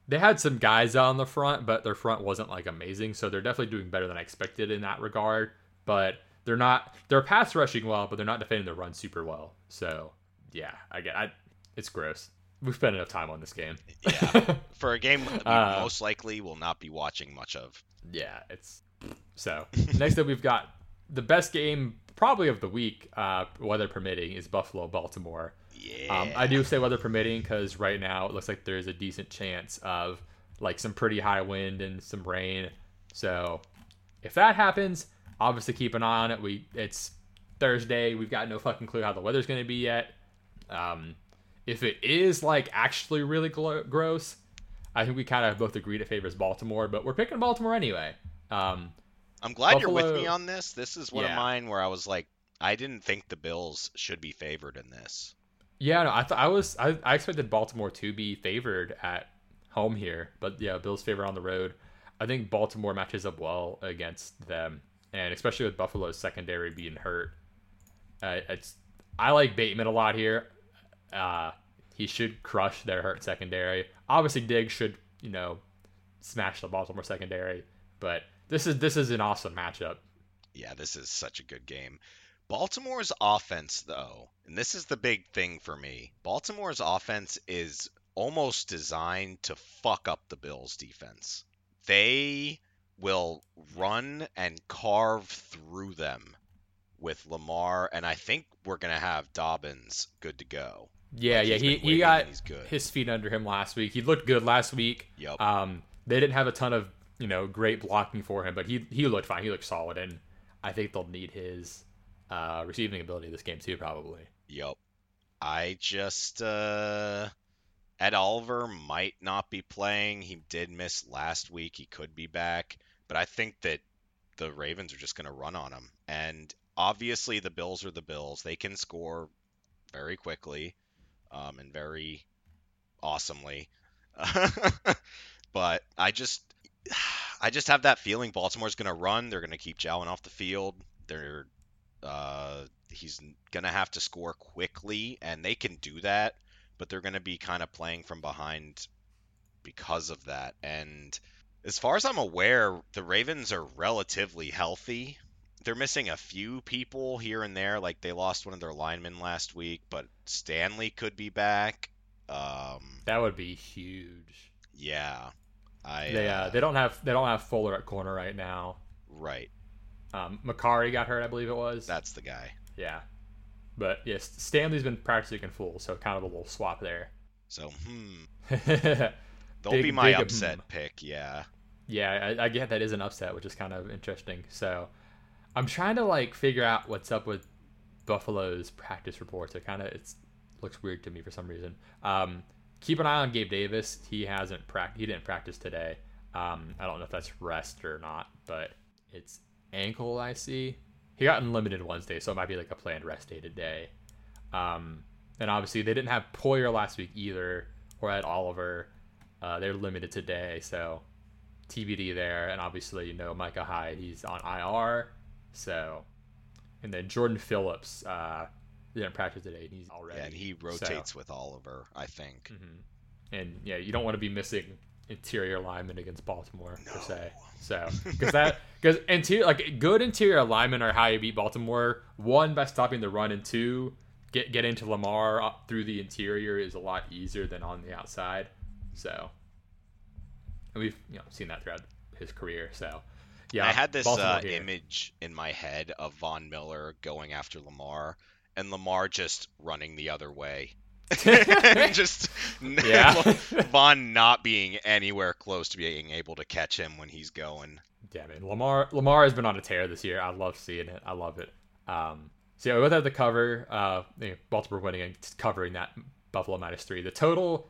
they had some guys on the front, but their front wasn't like amazing. So they're definitely doing better than I expected in that regard. But they're not. They're pass rushing well, but they're not defending the run super well. So yeah, I get. I, it's gross. we've spent enough time on this game. Yeah, [laughs] for a game we Uh, most likely will not be watching much of. Yeah, it's so. Next up, we've got the best game probably of the week, uh, weather permitting, is Buffalo Baltimore. Yeah, Um, I do say weather permitting because right now it looks like there's a decent chance of like some pretty high wind and some rain. So if that happens, obviously keep an eye on it. We it's Thursday. We've got no fucking clue how the weather's going to be yet. Um, if it is like actually really glo- gross, I think we kind of both agreed it favors Baltimore, but we're picking Baltimore anyway. Um, I'm glad you're with me on this. This is one Yeah. of mine where I was like, I didn't think the Bills should be favored in this. Yeah, no, I thought I was I, I expected Baltimore to be favored at home here, but yeah, Bills favor on the road. I think Baltimore matches up well against them, and especially with Buffalo's secondary being hurt. Uh, it's I like Bateman a lot here. Uh, he should crush their hurt secondary. Obviously, Diggs should you know smash the Baltimore secondary, but this is this is an awesome matchup. Yeah, this is such a good game. Baltimore's offense, though, and this is the big thing for me. Baltimore's offense is almost designed to fuck up the Bills' defense. They will run and carve through them with Lamar, and I think we're gonna have Dobbins good to go. Yeah, Like, yeah, he he got his feet under him last week. He looked good last week. Yep. Um, they didn't have a ton of you know great blocking for him, but he he looked fine. He looked solid, and I think they'll need his uh, receiving ability this game too, probably. Yep. I just uh Ed Oliver might not be playing. He did miss last week. He could be back, but I think that the Ravens are just going to run on him. And obviously the Bills are the Bills. They can score very quickly um, and very awesomely. [laughs] but I just [sighs] I just have that feeling Baltimore's going to run. They're going to keep Jalen off the field. They're uh, he's gonna have to score quickly, and they can do that, but they're gonna be kind of playing from behind because of that. And as far as I'm aware, the Ravens are relatively healthy. They're missing a few people here and there, like they lost one of their linemen last week, but Stanley could be back. Um, That would be huge. yeah, I They uh, uh, they don't have they don't have Fuller at corner right now. right. Um, Makari got hurt, I believe it was. That's the guy. yeah, but yes, Stanley's been practicing in full, so kind of a little swap there. So hmm, [laughs] they'll Big- be my upset pick. Yeah. Yeah, I, I get that is an upset, which is kind of interesting. So I'm trying to like figure out what's up with Buffalo's practice reports. It kind of it looks weird to me for some reason. Um, keep an eye on Gabe Davis. He hasn't prac- he didn't practice today. Um, I don't know if that's rest or not, but it's ankle I see. He got unlimited Wednesday, so it might be like a planned rest day today. Um, and obviously they didn't have Poyer last week either, or Ed Oliver. Uh, they're limited today, so TBD there. And obviously, you know, Micah Hyde, he's on IR. So, and then Jordan Phillips uh, didn't practice today, and he's already. Yeah, and he rotates with Oliver, I think. Mhm. And yeah, you don't want to be missing interior linemen against Baltimore per se. So [laughs] because that because interior like good interior linemen are how you beat Baltimore. One by stopping the run, and two get get into Lamar up through the interior is a lot easier than on the outside. So and we've you know seen that throughout his career. So yeah, I had this uh, image in my head of Von Miller going after Lamar, and Lamar just running the other way. And [laughs] [laughs] just Yeah. [laughs] Von not being anywhere close to being able to catch him when he's going. Yeah, man. Lamar Lamar has been on a tear this year. I love seeing it. I love it. Um, so yeah, without the cover, uh, you know, Baltimore winning and covering that Buffalo minus three. The total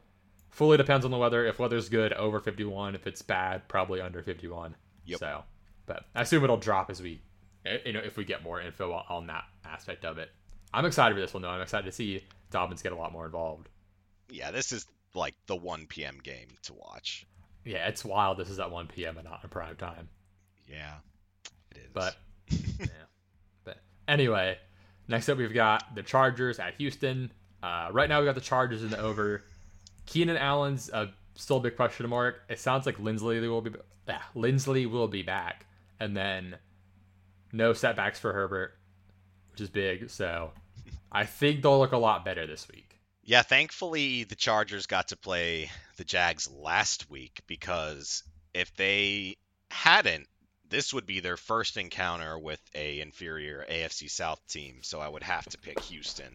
fully depends on the weather. If weather's good, over fifty one. If it's bad, probably under fifty one. Yep. So, but I assume it'll drop as we, eh, you know, if we get more info on, on that aspect of it. I'm excited for this one though. I'm excited to see Dobbins get a lot more involved. Yeah, this is like the 1 p.m. game to watch. Yeah, it's wild. This is at 1 p.m. and not in prime time. Yeah, it is. But [laughs] yeah. But anyway, next up we've got the Chargers at Houston. Uh, right now we've got the Chargers in the over. Keenan Allen's uh, still a big question mark. It sounds like Linsley will be ah, Linsley will be back, and then no setbacks for Herbert, which is big. So I think they'll look a lot better this week. Yeah, thankfully the Chargers got to play the Jags last week because if they hadn't, this would be their first encounter with a inferior AFC South team, so I would have to pick Houston.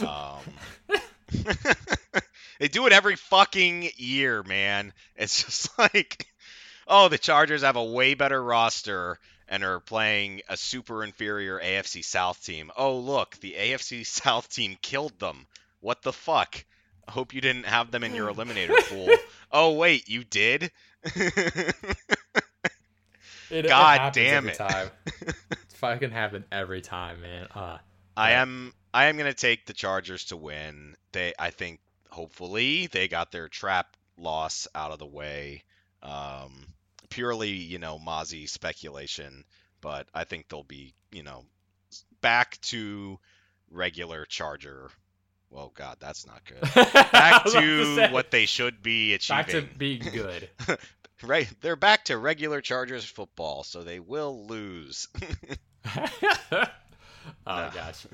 Um, [laughs] they do it every fucking year, man. It's just [laughs] like, oh, the Chargers have a way better roster and are playing a super inferior AFC South team. Oh, look, the AFC [laughs] South team killed them. What the fuck? I hope you didn't have them in your eliminator [laughs] pool. Oh, wait, you did? [laughs] It, God it damn it. Time. it's fucking happen every time, man. Uh, I Yeah. am I am gonna take the Chargers to win. They I think hopefully they got their trap loss out of the way. Um, purely you know Mozzie speculation, but I think they'll be you know back to regular Charger. Well, God, that's not good. [laughs] Back about to what they should be achieving. back to being [laughs] good. Right, they're back to regular Chargers football, so they will lose. [laughs] oh Nah. gosh.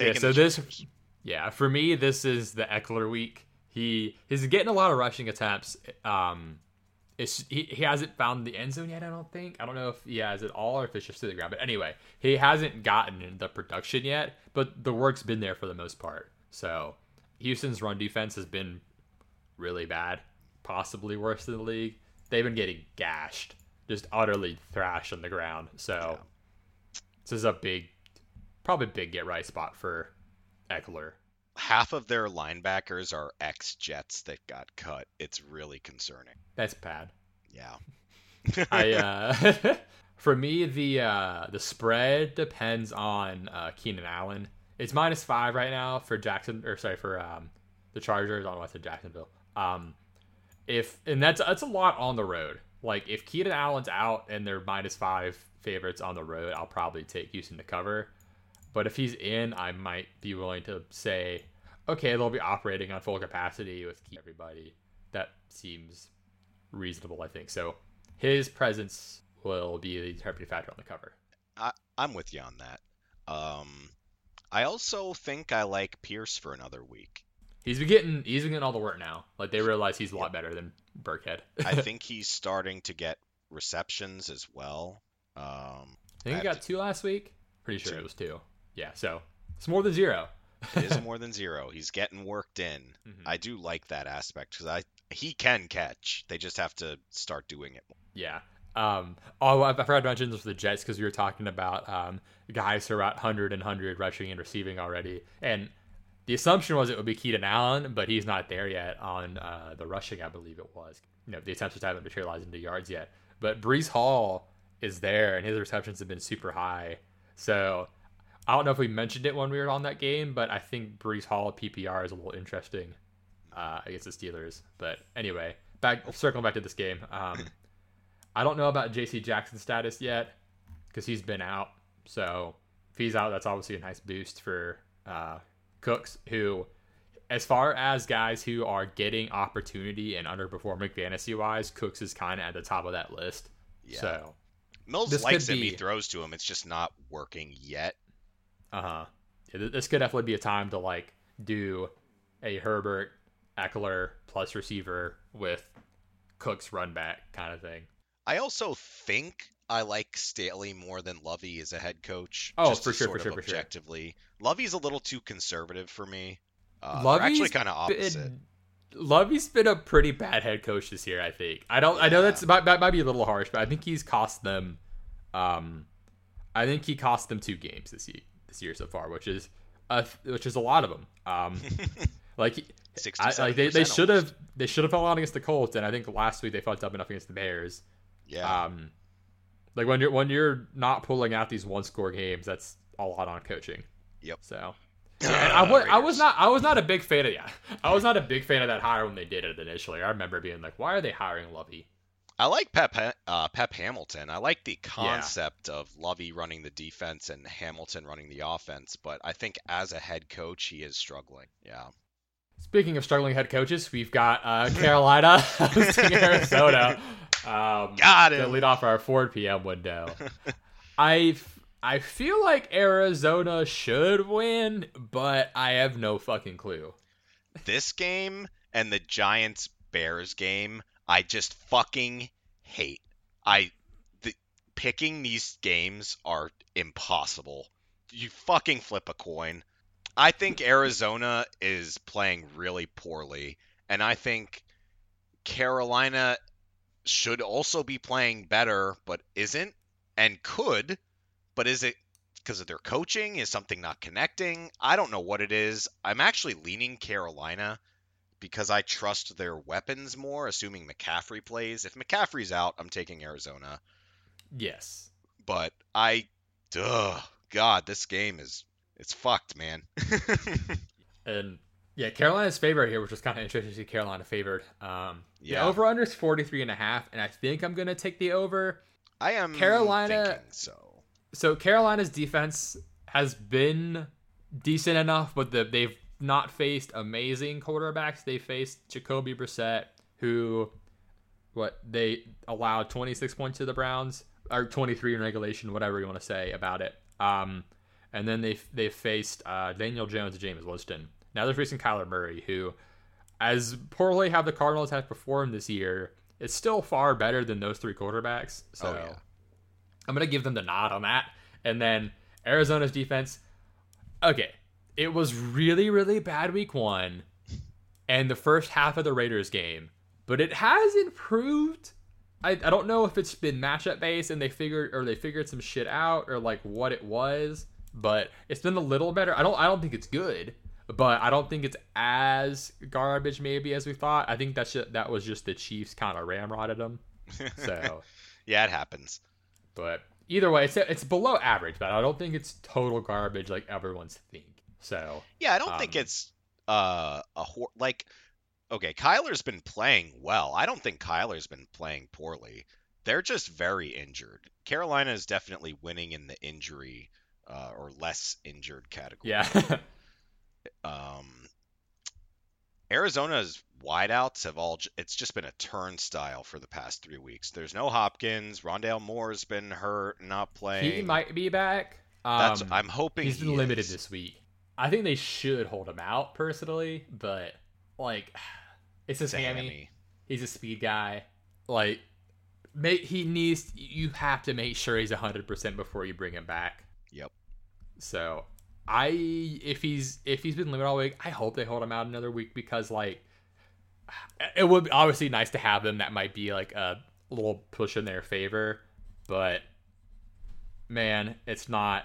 Yeah, so this Yeah, for me, this is the Ekeler week. He he's getting a lot of rushing attempts. Um, it's he, he hasn't found the end zone yet. I don't think. I don't know if he has it all or if it's just to the ground. But anyway, he hasn't gotten the production yet. But the work's been there for the most part. So Houston's run defense has been really bad, possibly worse than the league. They've been getting gashed, just utterly thrashed on the ground. So this is a big, probably big get right spot for Ekeler. Half of their linebackers are ex Jets that got cut. It's really concerning. That's bad. Yeah. [laughs] I [laughs] uh [laughs] for me the uh the spread depends on uh Keenan Allen. It's minus five right now for Jackson or sorry for um the Chargers on West of Jacksonville. Um if and that's that's a lot on the road. Like if Keenan Allen's out and they're minus five favorites on the road, I'll probably take Houston to cover. But if he's in, I might be willing to say, okay, they'll be operating on full capacity with everybody. That seems reasonable, I think. So his presence will be the determining factor on the cover. I, I'm with you on that. Um, I also think I like Pierce for another week. He's been getting he's been getting all the work now. Like they realize he's a lot better than Burkhead. [laughs] I [laughs] think he's starting to get receptions as well. Um, I think he got two last week. Pretty sure Two. it was two. Yeah, so it's more than zero. it is [laughs] more than zero. He's getting worked in. Mhm. I do like that aspect because I he can catch. They just have to start doing it. Yeah. Um, oh, I I forgot to mention this for the Jets because we were talking about um, guys who are at 100 and 100 rushing and receiving already. And the assumption was it would be Keaton Allen, but he's not there yet on uh, the rushing, I believe it was. You know, the attempts just haven't materialized into yards yet. But Breece Hall is there, and his receptions have been super high. So I don't know if we mentioned it when we were on that game, but I think Breece Hall PPR is a little interesting uh, against the Steelers. But anyway, back circling back to this game. Um, I don't know about JC Jackson's status yet because he's been out. So if he's out, that's obviously a nice boost for uh, Cooks, who, as far as guys who are getting opportunity and underperforming fantasy wise, Cooks is kind of at the top of that list. Yeah. So, Mills likes him. He be- throws to him. It's just not working yet. Uh huh. Yeah, this could definitely be a time to like do a Herbert, Ekeler plus receiver with Cooks run back kind of thing. I also think I like Staley more than Lovie as a head coach. Oh, just for sure, for sure, for sure. Objectively, Lovie's a little too conservative for me. Uh, Lovie's actually kind of opposite. been- Lovie's been a pretty bad head coach this year. I think. I don't. I know Yeah. that's might, might might be a little harsh, but I think he's cost them. Um, I think he cost them two games this year. This year so far, which is a which is a lot of them. Um, [laughs] like I, like they, they should have they should have held on against the Colts, and I think last week they fucked up enough against the Bears. Yeah. Um, like when you're when you're not pulling out these one score games, that's a lot on coaching. Yep. So. [laughs] And I was, I was not I was not a big fan of yeah [laughs] I was not a big fan of that hire when they did it initially. I remember being like, why are they hiring Lovie? I like Pep uh, Pep Hamilton. I like the concept of Lovie running the defense and Hamilton running the offense, but I think as a head coach, he is struggling. Yeah. Speaking of struggling head coaches, we've got uh, [laughs] Carolina hosting Arizona. Um, Got to lead off our 4 p.m. window. [laughs] I I feel like Arizona should win, but I have no fucking clue. This game and the Giants Bears game, I just fucking hate. I the, picking these games are impossible. You fucking flip a coin. I think Arizona is playing really poorly, and I think Carolina should also be playing better, but isn't, and could, but is it because of their coaching? Is something not connecting? I don't know what it is. I'm actually leaning Carolina because I trust their weapons more, assuming McCaffrey plays. If McCaffrey's out, I'm taking Arizona. Yes. But I, duh, God, this game is it's fucked, man. [laughs] and yeah, Carolina's favorite here, which was kind of interesting to see Carolina favored. Um, Yeah. Over under is 43 and a half, and I think I'm going to take the over. I am Carolina- so. So Carolina's defense has been decent enough, but the, they've not faced amazing quarterbacks. They faced Jacoby Brissett, who what they allowed 26 points to the Browns or 23 in regulation, whatever you want to say about it. Um, and then they they faced uh, Daniel Jones and Jameis Winston. Now they're facing Kyler Murray, who, as poorly have the Cardinals have performed this year, is still far better than those three quarterbacks. So Oh, yeah. I'm gonna give them the nod on that. And then Arizona's defense. Okay, it was really really bad week one, and the first half of the Raiders game, but it has improved. I, I don't know if it's been matchup based and they figured or they figured some shit out or like what it was, but it's been a little better. I don't I don't think it's good, but I don't think it's as garbage maybe as we thought. I think that shit that was just the Chiefs kind of ramrodded them. So. [laughs] yeah, it happens. But either way, it's it's below average, but I don't think it's total garbage like everyone's think. So Yeah, I don't think Um, it's uh a hor- like okay, Kyler's been playing well. I don't think Kyler's been playing poorly. They're just very injured. Carolina is definitely winning in the injury uh, or less injured category. yeah, [laughs] Um, Arizona's wideouts have all it's just been a turnstile for the past three weeks. There's no Hopkins. Rondale Moore's been hurt, not playing. he might be back. Um, That's I'm hoping he's been he limited is. this week. I think they should hold him out personally, but like [sighs] it's his It's a hammy. hammy. He's a speed guy. Like, make he needs. You have to make sure he's hundred percent before you bring him back. Yep. So, I if he's if he's been limited all week, I hope they hold him out another week because like, [sighs] it would be obviously nice to have them. That might be like a little push in their favor, but man, it's not.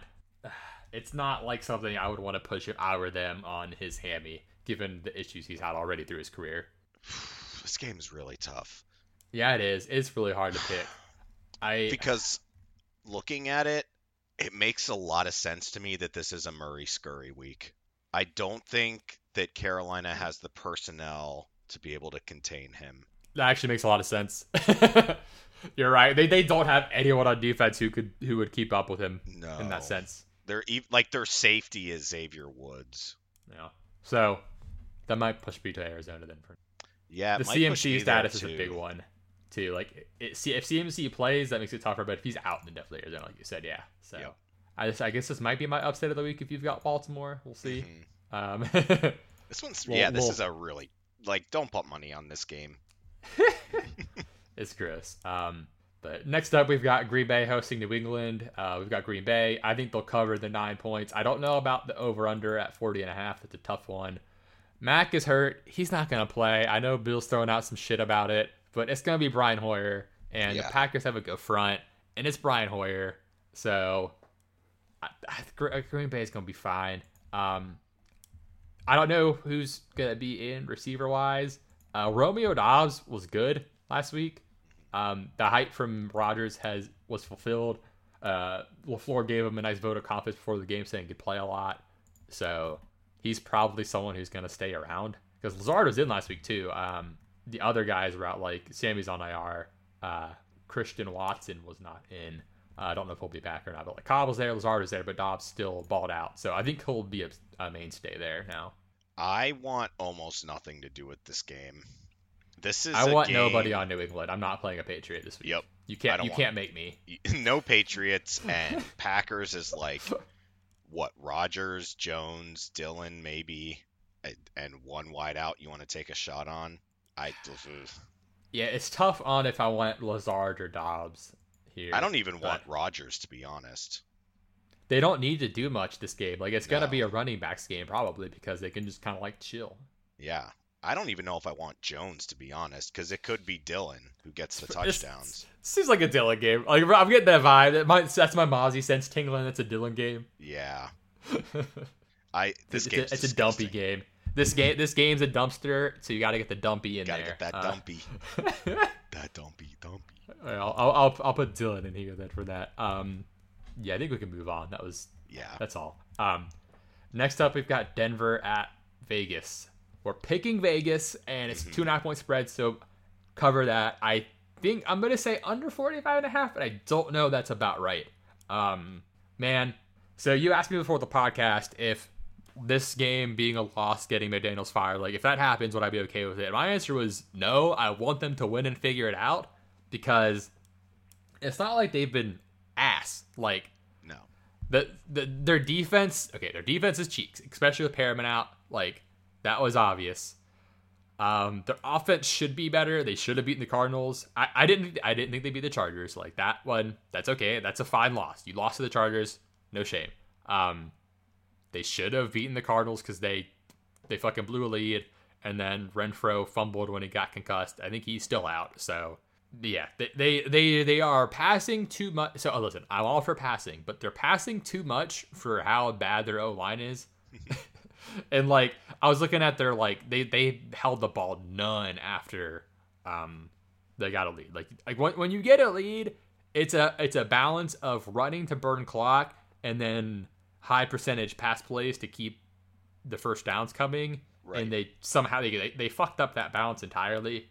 It's not like something I would want to push if I were them on his hammy, given the issues he's had already through his career. [sighs] This game is really tough. Yeah, it is. It's really hard to pick. [sighs] I because looking at it, it makes a lot of sense to me that this is a Murray Scurry week. I don't think that Carolina has the personnel to be able to contain him. that actually makes a lot of sense. [laughs] You're right. They they don't have anyone on defense who could who would keep up with him No, in that sense. They're ev- like their safety is Xavier Woods. Yeah. So that might push me to Arizona then. For Yeah, the it might push me CMC status is a big one too. Like it, see if CMC plays, that makes it tougher. But if he's out, then definitely Arizona, like you said. Yeah. So Yep. I just I guess this might be my upset of the week if you've got Baltimore. We'll see. Mhm. Um, [laughs] This one's Well- yeah. This well- is a really like don't put money on this game. [laughs] it's gross. Um, but next up, we've got Green Bay hosting New England. Uh, we've got Green Bay. I think they'll cover the nine points. I don't know about the over under at 40 and a half. It's a tough one. Mac is hurt. He's not going to play. I know Bill's throwing out some shit about it, but it's going to be Brian Hoyer. And Yeah. the Packers have a good front, and it's Brian Hoyer. So I, I, Green Bay is going to be fine. Um, I don't know who's going to be in receiver wise. Uh, Romeo Doubs was good last week. Um, the hype from Rodgers has was fulfilled. Uh, LaFleur gave him a nice vote of confidence before the game, saying he could play a lot. So he's probably someone who's going to stay around because Lazard was in last week too. Um, the other guys were out, like Sammy's on IR. Uh, Christian Watson was not in. Uh, I don't know if he'll be back or not, but like Cobb was there, Lazard was there, but Doubs still balled out. So I think he'll be a, a mainstay there now. I want almost nothing to do with this game. This is I want game- nobody on New England. I'm not playing a Patriot this week. Yep. You can't you can't make me. [laughs] no Patriots [laughs] and Packers is like [laughs] what Rodgers, Jones, Dillon, maybe, and, one wide out. You want to take a shot on? I Yeah, it's tough on if I want Lazard or Doubs here. I don't even want Rodgers to be honest. They don't need to do much this game. Like it's gonna be a running backs game probably because they can just kind of like chill. Yeah, I don't even know if I want Jones to be honest, because it could be Dillon who gets the It's- touchdowns. Seems like a Dillon game. Like I'm getting that vibe. That might, that's my Mozzie sense tingling. It's a Dillon game. Yeah, [laughs] I this it's, a, it's a dumpy game. This game this game's a dumpster, so you got to get the dumpy in Gotta there. get that Uh, dumpy, [laughs] that dumpy, dumpy. I'll, I'll, I'll I'll put Dillon in here then for that. Um, yeah, I think we can move on. That was Yeah, That's all. Um, next up, we've got Denver at Vegas. We're picking Vegas, and it's two and a half point spread, so cover that. I think I'm going to say under 45 and a half, but I don't know that's about right. Um, man, so you asked me before the podcast if this game being a loss, getting McDaniels fired, like if that happens, would I be okay with it? My answer was no. I want them to win and figure it out because it's not like they've been ass. Like, no, the, the their defense okay their defense is cheeks especially with Perryman out like that was obvious. Um their offense should be better. They should have beaten the cardinals. I, I didn't i didn't think they beat the chargers. Like that one that's okay. That's a fine loss. You lost to the chargers. No shame. Um they should have beaten the cardinals because they they fucking blew a lead and then Renfrow fumbled when he got concussed. I think he's still out. So yeah, they they they, they are passing too much. So oh, listen, I'm all for passing, but they're passing too much for how bad their O line is. [laughs] and like I was looking at their like they they held the ball none after um they got a lead. Like like when when you get a lead, it's a it's a balance of running to burn clock and then high percentage pass plays to keep the first downs coming. Right. And they somehow they, they they fucked up that balance entirely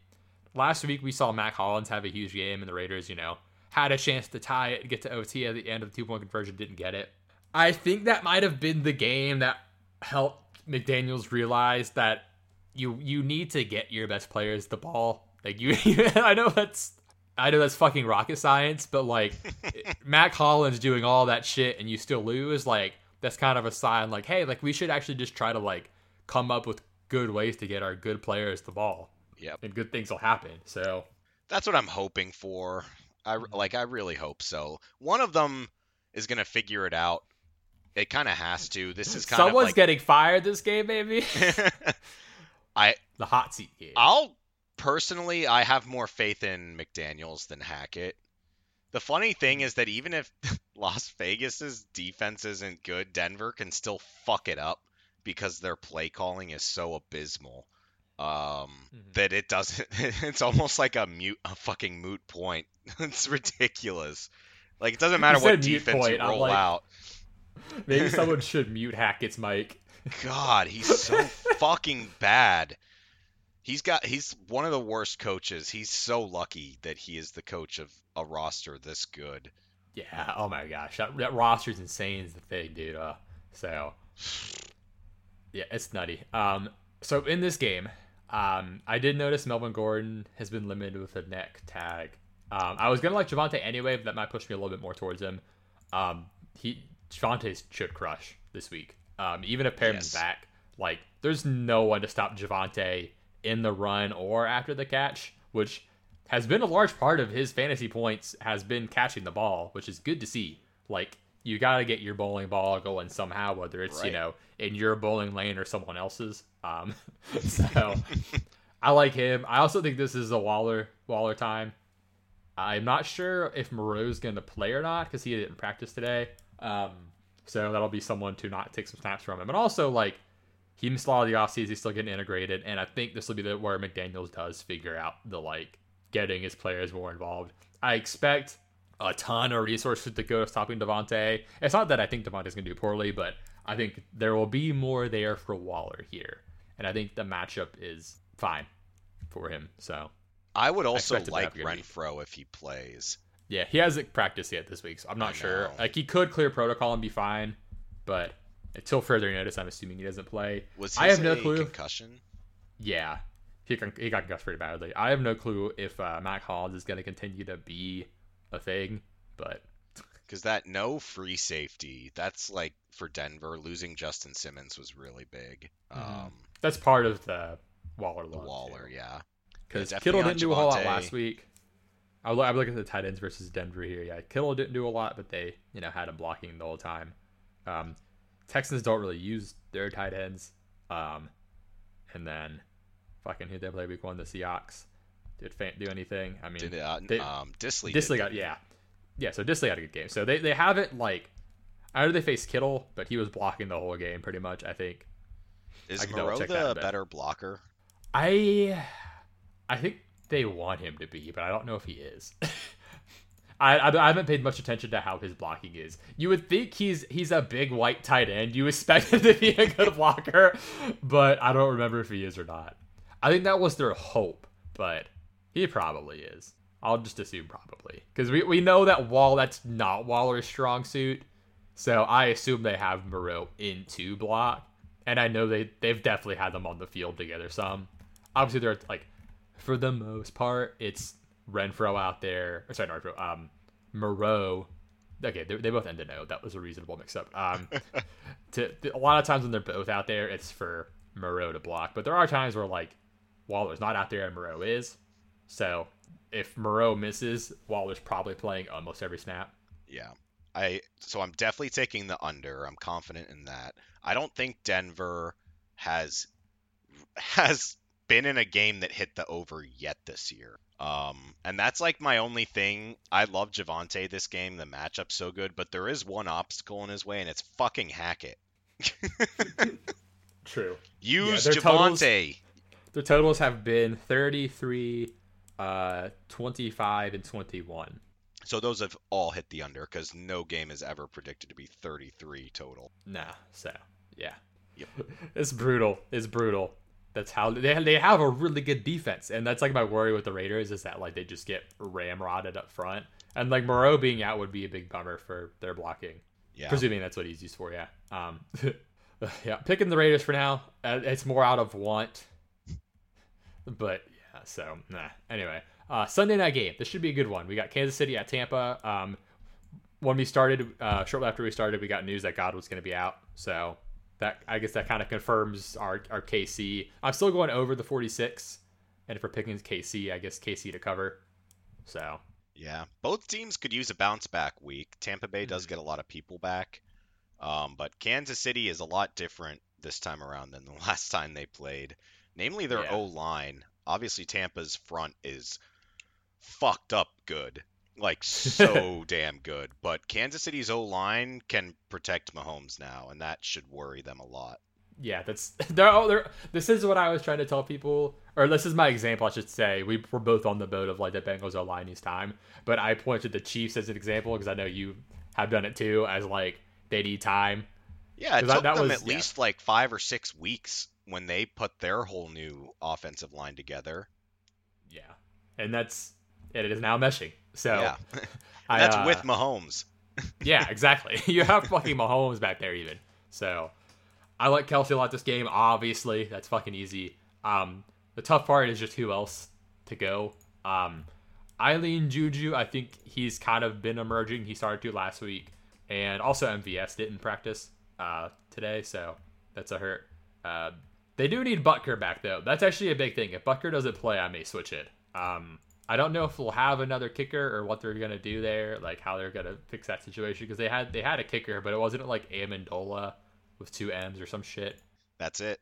last week we saw Mack Hollins have a huge game, and the Raiders, you know, had a chance to tie it, get to OT at the end of the two point conversion, didn't get it. I think that might have been the game that helped McDaniel's realize that you you need to get your best players the ball. Like you, [laughs] I know that's I know that's fucking rocket science, but like [laughs] Mack Hollins doing all that shit and you still lose, like that's kind of a sign. Like hey, like we should actually just try to like come up with good ways to get our good players the ball yep. and good things will happen. So That's what I'm hoping for. I mm-hmm. like. I really hope so. One of them is gonna figure it out. It kind of has to. This is kind someone's of like. getting fired this game, maybe [laughs] [laughs] I the hot seat game. I'll personally, I have more faith in McDaniel's than Hackett. The funny thing is that even if [laughs] Las Vegas's defense isn't good, Denver can still fuck it up because their play calling is so abysmal. Um, Mhm. that it doesn't. It's almost like a mute, a fucking moot point. it's ridiculous. Like it doesn't matter what defense point, you roll like- out. [laughs] maybe [laughs] someone should mute Hackett's mic. God, he's so [laughs] fucking bad. He's got he's one of the worst coaches. He's so lucky that he is the coach of a roster this good. Yeah. Oh my gosh, that, that roster's insane. Is the thing, dude. Uh, so yeah, it's nutty. Um, so in this game, um, I did notice Melvin Gordon has been limited with a neck tag. Um, I was gonna like Javonte anyway, but that might push me a little bit more towards him. Um, he Javonte should crush this week. Um, even if Perryman's Yes. back, like there's no one to stop Javonte in the run or after the catch, which has been a large part of his fantasy points has been catching the ball, which is good to see. Like you got to get your bowling ball going somehow, whether it's you know in your bowling lane or someone else's. Um, [laughs] [laughs] so I like him. I also think this is a Waller Waller time. I'm not sure if Moreau's going to play or not because he didn't practice today. Um, so that'll be someone to not take some snaps from him. And also, like, he missed a lot of the offseason. He's still getting integrated. And I think this will be the where McDaniels does figure out the, like, getting his players more involved. I expect a ton of resources to go to stopping Javonte. It's not that I think Javonte's going to do poorly, but I think there will be more there for Waller here. And I think the matchup is fine for him. So I would also expected like that to be- Renfrow if he plays. Yeah, he hasn't practiced yet this week, so I'm not sure. Like he could clear protocol and be fine, but until further notice, I'm assuming he doesn't play. Was I have no clue. concussion? Yeah, he con- he got concussed pretty badly. I have no clue if uh, Mac is going to continue to be a thing, but [laughs] Because that no free safety, that's like for Denver, losing Justin Simmons was really big. Mhm. Um, that's part of the Waller the Waller, too. yeah. Because Kittle didn't do a whole lot last week. I'm loo- looking at the tight ends versus Denver here. Yeah, Kittle didn't do a lot, but they, you know, had him blocking the whole time. Um, Texans don't really use their tight ends. Um, and then, fucking who they play week one? The Seahawks. Did Fant do anything? I mean, Did uh, they- um, Dissly? Dissly got yeah, yeah. So Dissly had a good game. So they they haven't like. I know they faced Kittle, but he was blocking the whole game pretty much. I think. Is double Moreau the better blocker? I I think they want him to be, but I don't know if he is. [laughs] I, I, I haven't paid much attention to how his blocking is. You would think he's he's a big white tight end. You expect him [laughs] to be a good blocker, but I don't remember if he is or not. I think that was their hope, but he probably is. I'll just assume probably because we, we know that Wall that's not Waller's strong suit, so I assume they have Moreau into block, and I know they they've definitely had them on the field together some. Obviously, they're like for the most part, it's Renfrow out there. Or sorry, not Renfrow. Um, Moreau. Okay, they, they both ended no. That was a reasonable mix-up. Um, [laughs] to, to- a lot of times when they're both out there, it's for Moreau to block. But there are times where like Waller's not out there and Moreau is. So if Moreau misses, Waller's probably playing almost every snap. Yeah. I so I'm definitely taking the under. I'm confident in that. I don't think Denver has [laughs] has been in a game that hit the over yet this year. Um, and that's like my only thing. I love Javonte this game. The matchup's so good, but there is one obstacle in his way, and it's fucking Hackett. [laughs] True. Use totals- Javonte. The totals have been 33, uh, 25, and 21. So those have all hit the under because no game is ever predicted to be 33 total. Nah, so yeah, Yep. [laughs] it's brutal. It's brutal. That's how they they have a really good defense, and that's like my worry with the Raiders is that like they just get ramrodded up front, and like Moreau being out would be a big bummer for their blocking. Yeah. Presuming that's what he's used for, yeah. Um, [laughs] yeah, picking the Raiders for now. Uh, it's more out of want, but yeah. So nah. Anyway, uh, Sunday night game. This should be a good one. We got Kansas City at Tampa. Um, when we started, uh, shortly after we started, we got news that God was going to be out. So that I guess that kind of confirms our our KC. I'm still going over the 46, and if we're picking KC, I guess KC to cover. So Yeah, both teams could use a bounce back week. Tampa Bay does Mhm. get a lot of people back, um, but Kansas City is a lot different this time around than the [laughs] last time they played. Namely, their Yeah. O line. Obviously, Tampa's front is fucked up good, like so [laughs] damn good. But Kansas City's O line can protect Mahomes now, and that should worry them a lot. Yeah, that's [laughs] they're, oh, they're this is what I was trying to tell people, or this is my example, I should say. We were both on the boat of like the Bengals O line needs time, but I pointed the Chiefs as an example because I know you have done it too, as like they need time. Yeah, it took that them was- at yeah. least like five or six weeks when they put their whole new offensive line together. Yeah, and that's it is now meshing. So yeah, [laughs] I, that's uh, with Mahomes. [laughs] yeah, exactly. [laughs] you have fucking Mahomes back there even. So I like Kelce a lot this game. Obviously, that's fucking easy. Um, the tough part is just who else to go. Um, Eileen Juju, I think he's kind of been emerging. He started to last week, and also MVS didn't practice uh, today, so that's a hurt. Uh, they do need Butker back though. That's actually a big thing. If Butker doesn't play, I may switch it. Um, I don't know if we'll have another kicker or what they're gonna do there, like how they're gonna fix that situation because they had they had a kicker, but it wasn't like Ammendola with two M's or some shit. That's it.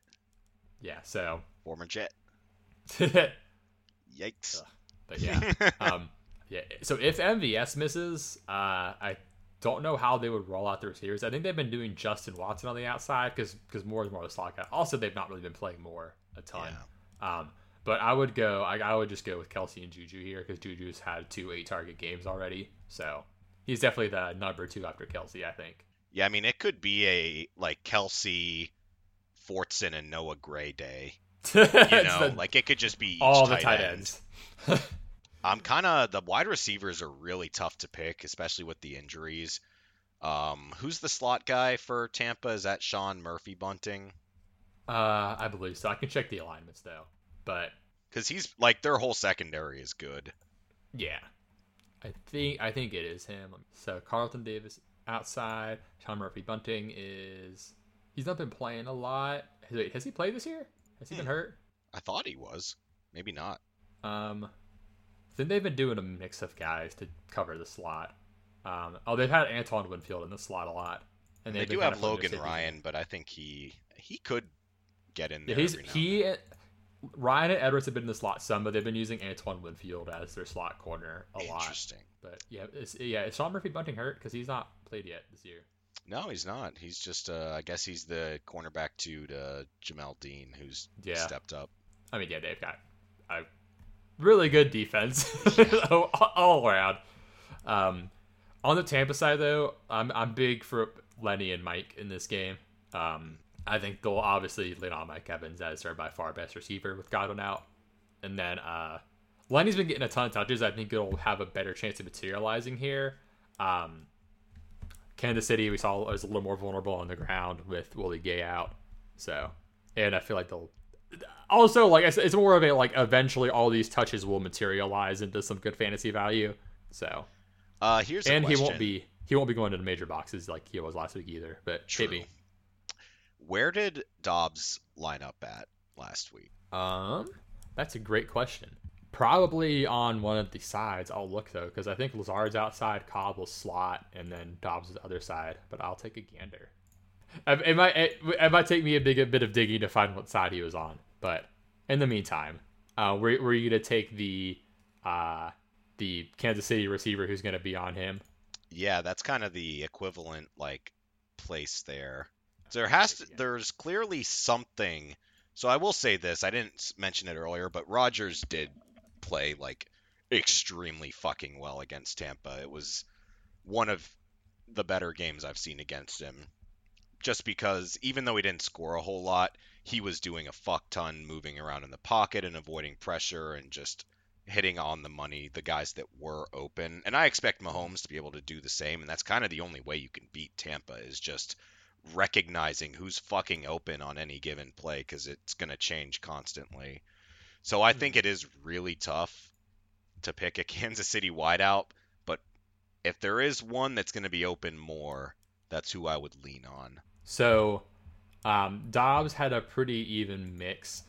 Yeah, so Former Jet. [laughs] Yikes. But yeah, [laughs] um, yeah. So if MVS misses, uh, I don't know how they would roll out their receivers. I think they've been doing Justin Watson on the outside because because Moore is more of a slot guy. Also, they've not really been playing Moore a ton. Um, but I would go. I, I would just go with Kelce and Juju here because Juju's had two eight target games already. So he's definitely the number two after Kelce. I think. Yeah, I mean it could be a like Kelce, Fortson, and Noah Gray day. You [laughs] know, like it could just be each all the tight, tight end. ends. [laughs] I'm kind of the wide receivers are really tough to pick, especially with the injuries. Um, who's the slot guy for Tampa? Is that Sean Murphy Bunting? Uh, I believe so. I can check the alignments though. But Because he's like their whole secondary is good. yeah, I think I think it is him. So Carlton Davis outside. Sean Murphy Bunting is he's not been playing a lot. Has, has he played this year? Has he been Hmm. hurt? I thought he was. Maybe not. Um, I think they've been doing a mix of guys to cover the slot. Um, oh, they've had Antoine Winfield in the slot a lot, and They do have Logan their safeties in. Ryan, but I think he he could get in Yeah, there. he's now and he. Ryan and Edwards have been in the slot some, but they've been using Antoine Winfield as their slot corner a lot. Interesting. But yeah, it's, yeah, is Sean Murphy Bunting hurt because he's not played yet this year? No, he's not. He's just uh, I guess he's the cornerback two to Jamel Dean, who's Yeah. stepped up. I mean, yeah, they've got a really good defense [laughs] all, all around. Um, on the Tampa side, though, I'm I'm big for Lenny and Mike in this game. Um, I think they'll obviously lean on Mike Evans as their by far best receiver with Godwin out, and then uh, Lenny's been getting a ton of touches. I think it'll have a better chance of materializing here. Um, Kansas City, we saw was a little more vulnerable on the ground with Willie Gay out, so and I feel like they'll also like I it's more of a like eventually all these touches will materialize into some good fantasy value. So Uh, here's and he won't be he won't be going to the major boxes like he was last week either. But True. maybe. Where did Doubs line up at last week? Um, that's a great question. Probably on one of the sides. I'll look though because I think Lazard's outside, Cobb will slot, and then Doubs is the other side. But I'll take a gander. It it might it, it might take me a big a bit of digging to find what side he was on. But in the meantime, uh, were, were you gonna take the uh the Kansas City receiver who's gonna be on him? Yeah, that's kind of the equivalent like place there. There has to, there's clearly something. So I will say this, I didn't mention it earlier, but Rodgers did play like extremely fucking well against Tampa. It was one of the better games I've seen against him. Just because even though he didn't score a whole lot, he was doing a fuck ton moving around in the pocket and avoiding pressure and just hitting on the money the guys that were open. And I expect Mahomes to be able to do the same. And that's kind of the only way you can beat Tampa is just recognizing who's fucking open on any given play because it's going to change constantly. So I think it is really tough to pick a [laughs] Kansas City wideout. But if there is one that's going to be open more, that's who I would lean on. So, um, Doubs had a pretty even mix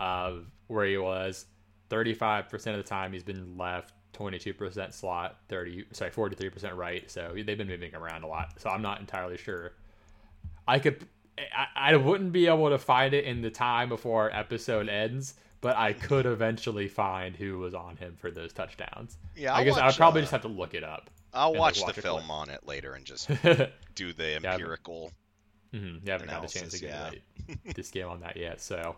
of where he was. Thirty-five percent of the time he's been left, twenty-two percent slot, thirty sorry, forty-three percent right. So they've been moving around a lot. So I'm not entirely sure. I could, I, I wouldn't be able to find it in the time before our episode ends, but I could eventually find who was on him for those touchdowns. Yeah, I I'll guess I would probably uh, just have to look it up. I'll and, like, watch watch the film clip. on it later and just [laughs] mm-hmm. do the empirical. You haven't had a chance to get yeah. [laughs] this game on that yet. So,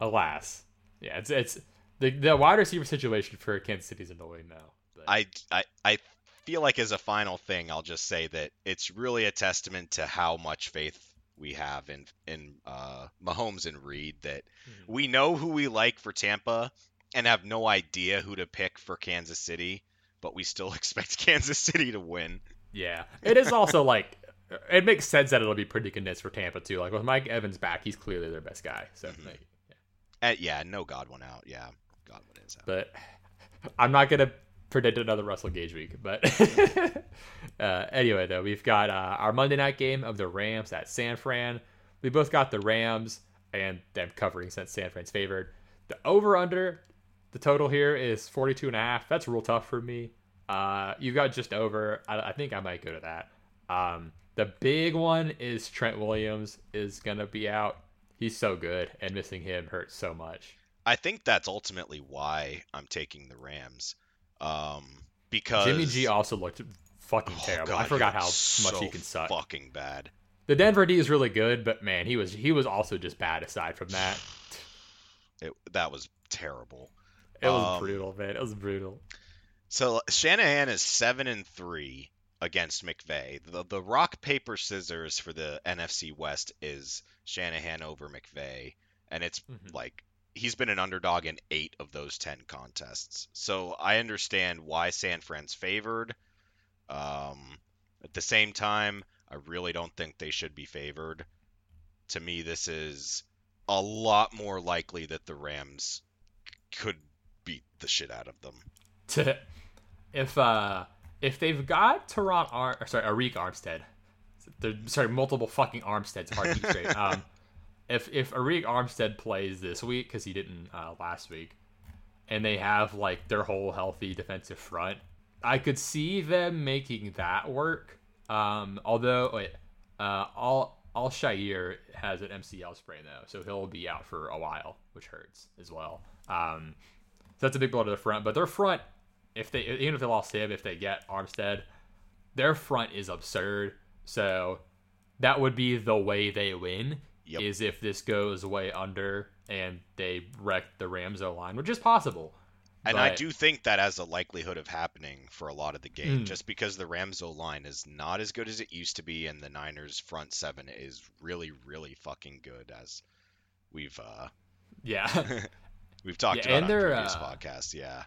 alas, yeah, it's it's the the wide receiver situation for Kansas City is annoying though. But I, I I feel like as a final thing, I'll just say that it's really a testament to how much faith we have in in uh, Mahomes and Reid that Mhm. we know who we like for Tampa and have no idea who to pick for Kansas City, but we still [laughs] expect Kansas City to win. yeah, it is also like it makes sense that it'll be pretty condensed for Tampa too. Like with Mike Evans back, he's clearly their best guy. So, Mhm. like, yeah. Uh, yeah, no Godwin out. Yeah, Godwin is out. but I'm not gonna predict another Russell Gage week. But [laughs] uh, anyway, though, we've got uh, our Monday night game of the Rams at San Fran. We both got the Rams and them covering since San Fran's favored. The over under the total here is 42 and a half. That's real tough for me. Uh, you got just over. I, I think I might go to that. Um, the big one is Trent Williams is gonna be out. He's so good, and missing him hurts so much. I think that's ultimately why I'm taking the Rams. Um, because Jimmy G also looked fucking Oh, terrible. God, I forgot how was much he can suck. Fucking bad. The Denver D is really good, but man, he was he was also just bad. Aside from that, [sighs] It, that was terrible. it was Um, brutal, man. It was brutal. So Shanahan is seven and three against McVay. The the rock paper scissors for the NFC West is Shanahan over McVay, and it's Mhm. like he's been an underdog in eight of those ten contests. So I understand why San Fran's favored. Um, at the same time, I really don't think they should be favored. To me, this is a lot more likely that the Rams could beat the shit out of them. if uh if they've got Teron Ar- sorry Arik Armstead, they're, sorry multiple fucking Armsteads hard to keep straight. [laughs] Um, if if Arik Armstead plays this week because he didn't uh, last week, and they have like their whole healthy defensive front, I could see them making that work. Um, although wait, uh, all Al Shaair has an MCL sprain though, so he'll be out for a while, which hurts as well. Um, so that's a big blow to the front. But their front, if they even if they lost him, if they get Armstead, their front is absurd. So that would be the way they win. Yep. Is if this goes way under and they wreck the Rams O line, which is possible. And I do think that has a likelihood of happening for a lot of the game, Mm. just because the Rams O line is not as good as it used to be, and the Niners front seven is really, really fucking good, as we've uh, Yeah. [laughs] we've talked Yeah, about and on previous uh, podcasts. Yeah,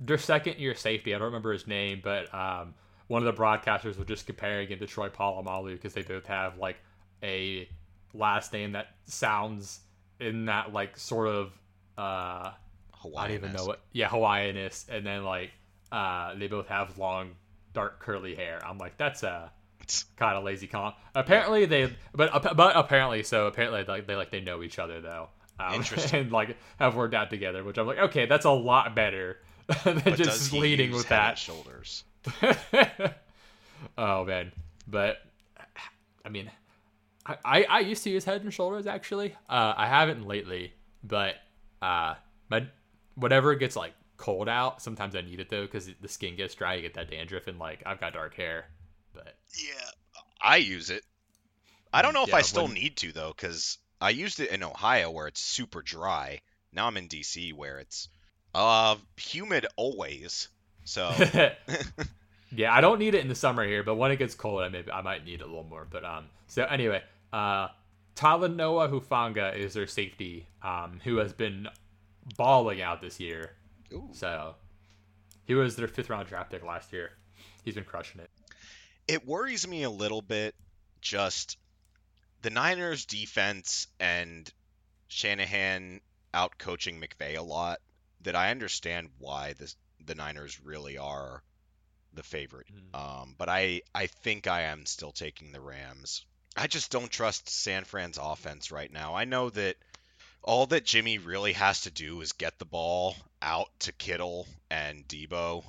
their second year safety, I don't remember his name, but um, one of the broadcasters was just comparing him to Troy Polamalu because they both have like a last name that sounds in that like sort of uh, Hawaiian. I don't even know what yeah Hawaiianist, and then like uh, they both have long dark curly hair. I'm like that's a [laughs] kind of lazy comp. Apparently they, but but apparently so apparently like they like they know each other though. Um, Interesting. [laughs] and like have worked out together, which I'm like, okay, that's a lot better [laughs] than But just leading with that. shoulders? oh man, but I mean, I, I used to use Head and Shoulders actually. Uh, I haven't lately, but uh, my whenever it gets like cold out, sometimes I need it though because the skin gets dry, you get that dandruff, and like I've got dark hair. But Yeah, I use it. I don't know if Yeah, I still when- need to though, because I used it in Ohio where it's super dry. Now I'm in DC where it's uh humid always. So [laughs] [laughs] yeah, I don't need it in the summer here, but when it gets cold, I maybe I might need it a little more. But um, so anyway, uh, Talanoa Hufanga is their safety, um, who has been balling out this year. Ooh. So he was their fifth round draft pick last year. He's been crushing it. it worries me a little bit just the Niners defense and Shanahan out coaching McVay a lot that I understand why the the Niners really are the favorite. Mhm. Um, but I I think I am still taking the Rams. I just don't trust San Fran's offense right now. I know that all that Jimmy really has to do is get the ball out to Kittle and Deebo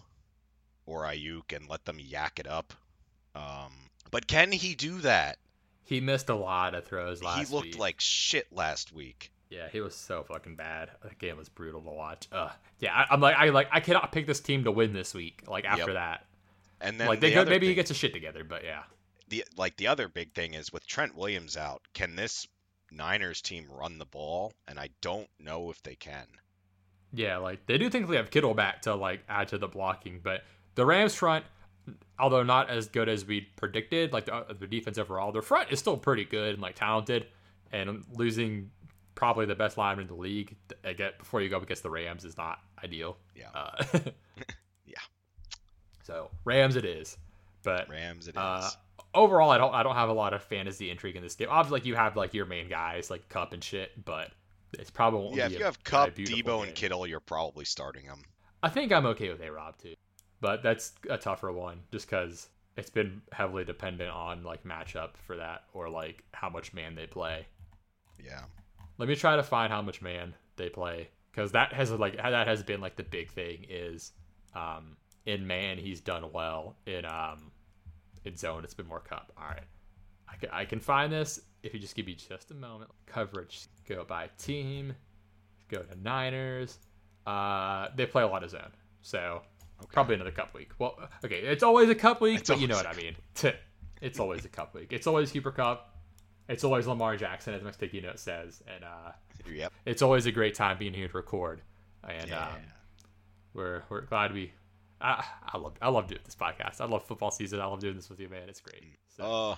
or Aiyuk and let them yak it up. Um, but can he do that? He missed a lot of throws last week. He looked week. like shit last week. yeah, he was so fucking bad. The game was brutal to watch. Ugh. Yeah, I, I'm like, I like, I cannot pick this team to win this week. Like after Yep. that, And then like they the go, other maybe he gets his shit together. But yeah, the like the other big thing is with Trent Williams out, can this Niners team run the ball? And I don't know if they can. Yeah, like they do think they have Kittle back to like add to the blocking, but the Rams front, although not as good as we predicted, like the, the defense overall, their front is still pretty good and like talented. And losing probably the best lineman in the league again before you go up against the Rams is not ideal. Yeah. Uh, [laughs] [laughs] Yeah. So Rams it is, but Rams it is. Overall, I don't I don't have a lot of fantasy intrigue in this game. Obviously, like you have like your main guys like Kupp and shit, but it's probably yeah, if a- you have Kupp, Deebo, game. and Kittle, you're probably starting them. I think I'm okay with A Rob too, but that's a tougher one just because it's been heavily dependent on like matchup for that or like how much man they play. Yeah. Let me try to find how much man they play because that has like that has been like the big thing is um in man he's done well in um in zone it's been more Kupp. All right, I can I can find this if you just give me just a moment. Coverage go by team, go to Niners. Uh, they play a lot of zone, so probably another Kupp week. Well, okay, it's always a Kupp week, It's but you know what I mean. [laughs] It's always a Kupp week. It's always Cooper Kupp. It's always Lamar Jackson, as my sticky note says, and uh, Yep. it's always a great time being here to record. And Yeah. um, we're we're glad we. I, I love I love doing this podcast. I love football season. I love doing this with you, man. It's great. So, Oh,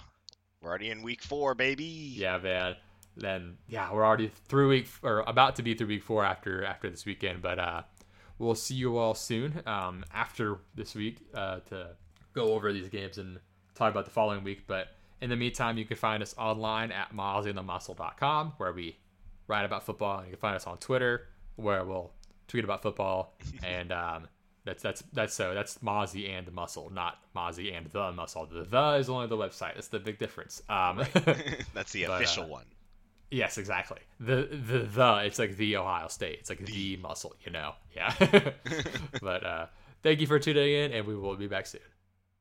we're already in week four, baby. yeah, man. Then yeah, we're already through week or about to be through week four after after this weekend. But uh, we'll see you all soon um, after this week uh, to go over these games and talk about the following week. But in the meantime, you can find us online at milesandthemuscle.com where we write about football. You can find us on Twitter where we'll tweet about football. [laughs] and um, That's that's that's so that's Mozzie and muscle, not Mozzie and the muscle. The the is only the website. That's the big difference. Um, [laughs] [laughs] That's the But, official uh, one. yes, exactly. The the the it's like the Ohio State. It's like the, muscle. You know. Yeah. [laughs] but uh, thank you for tuning in, and we will be back soon.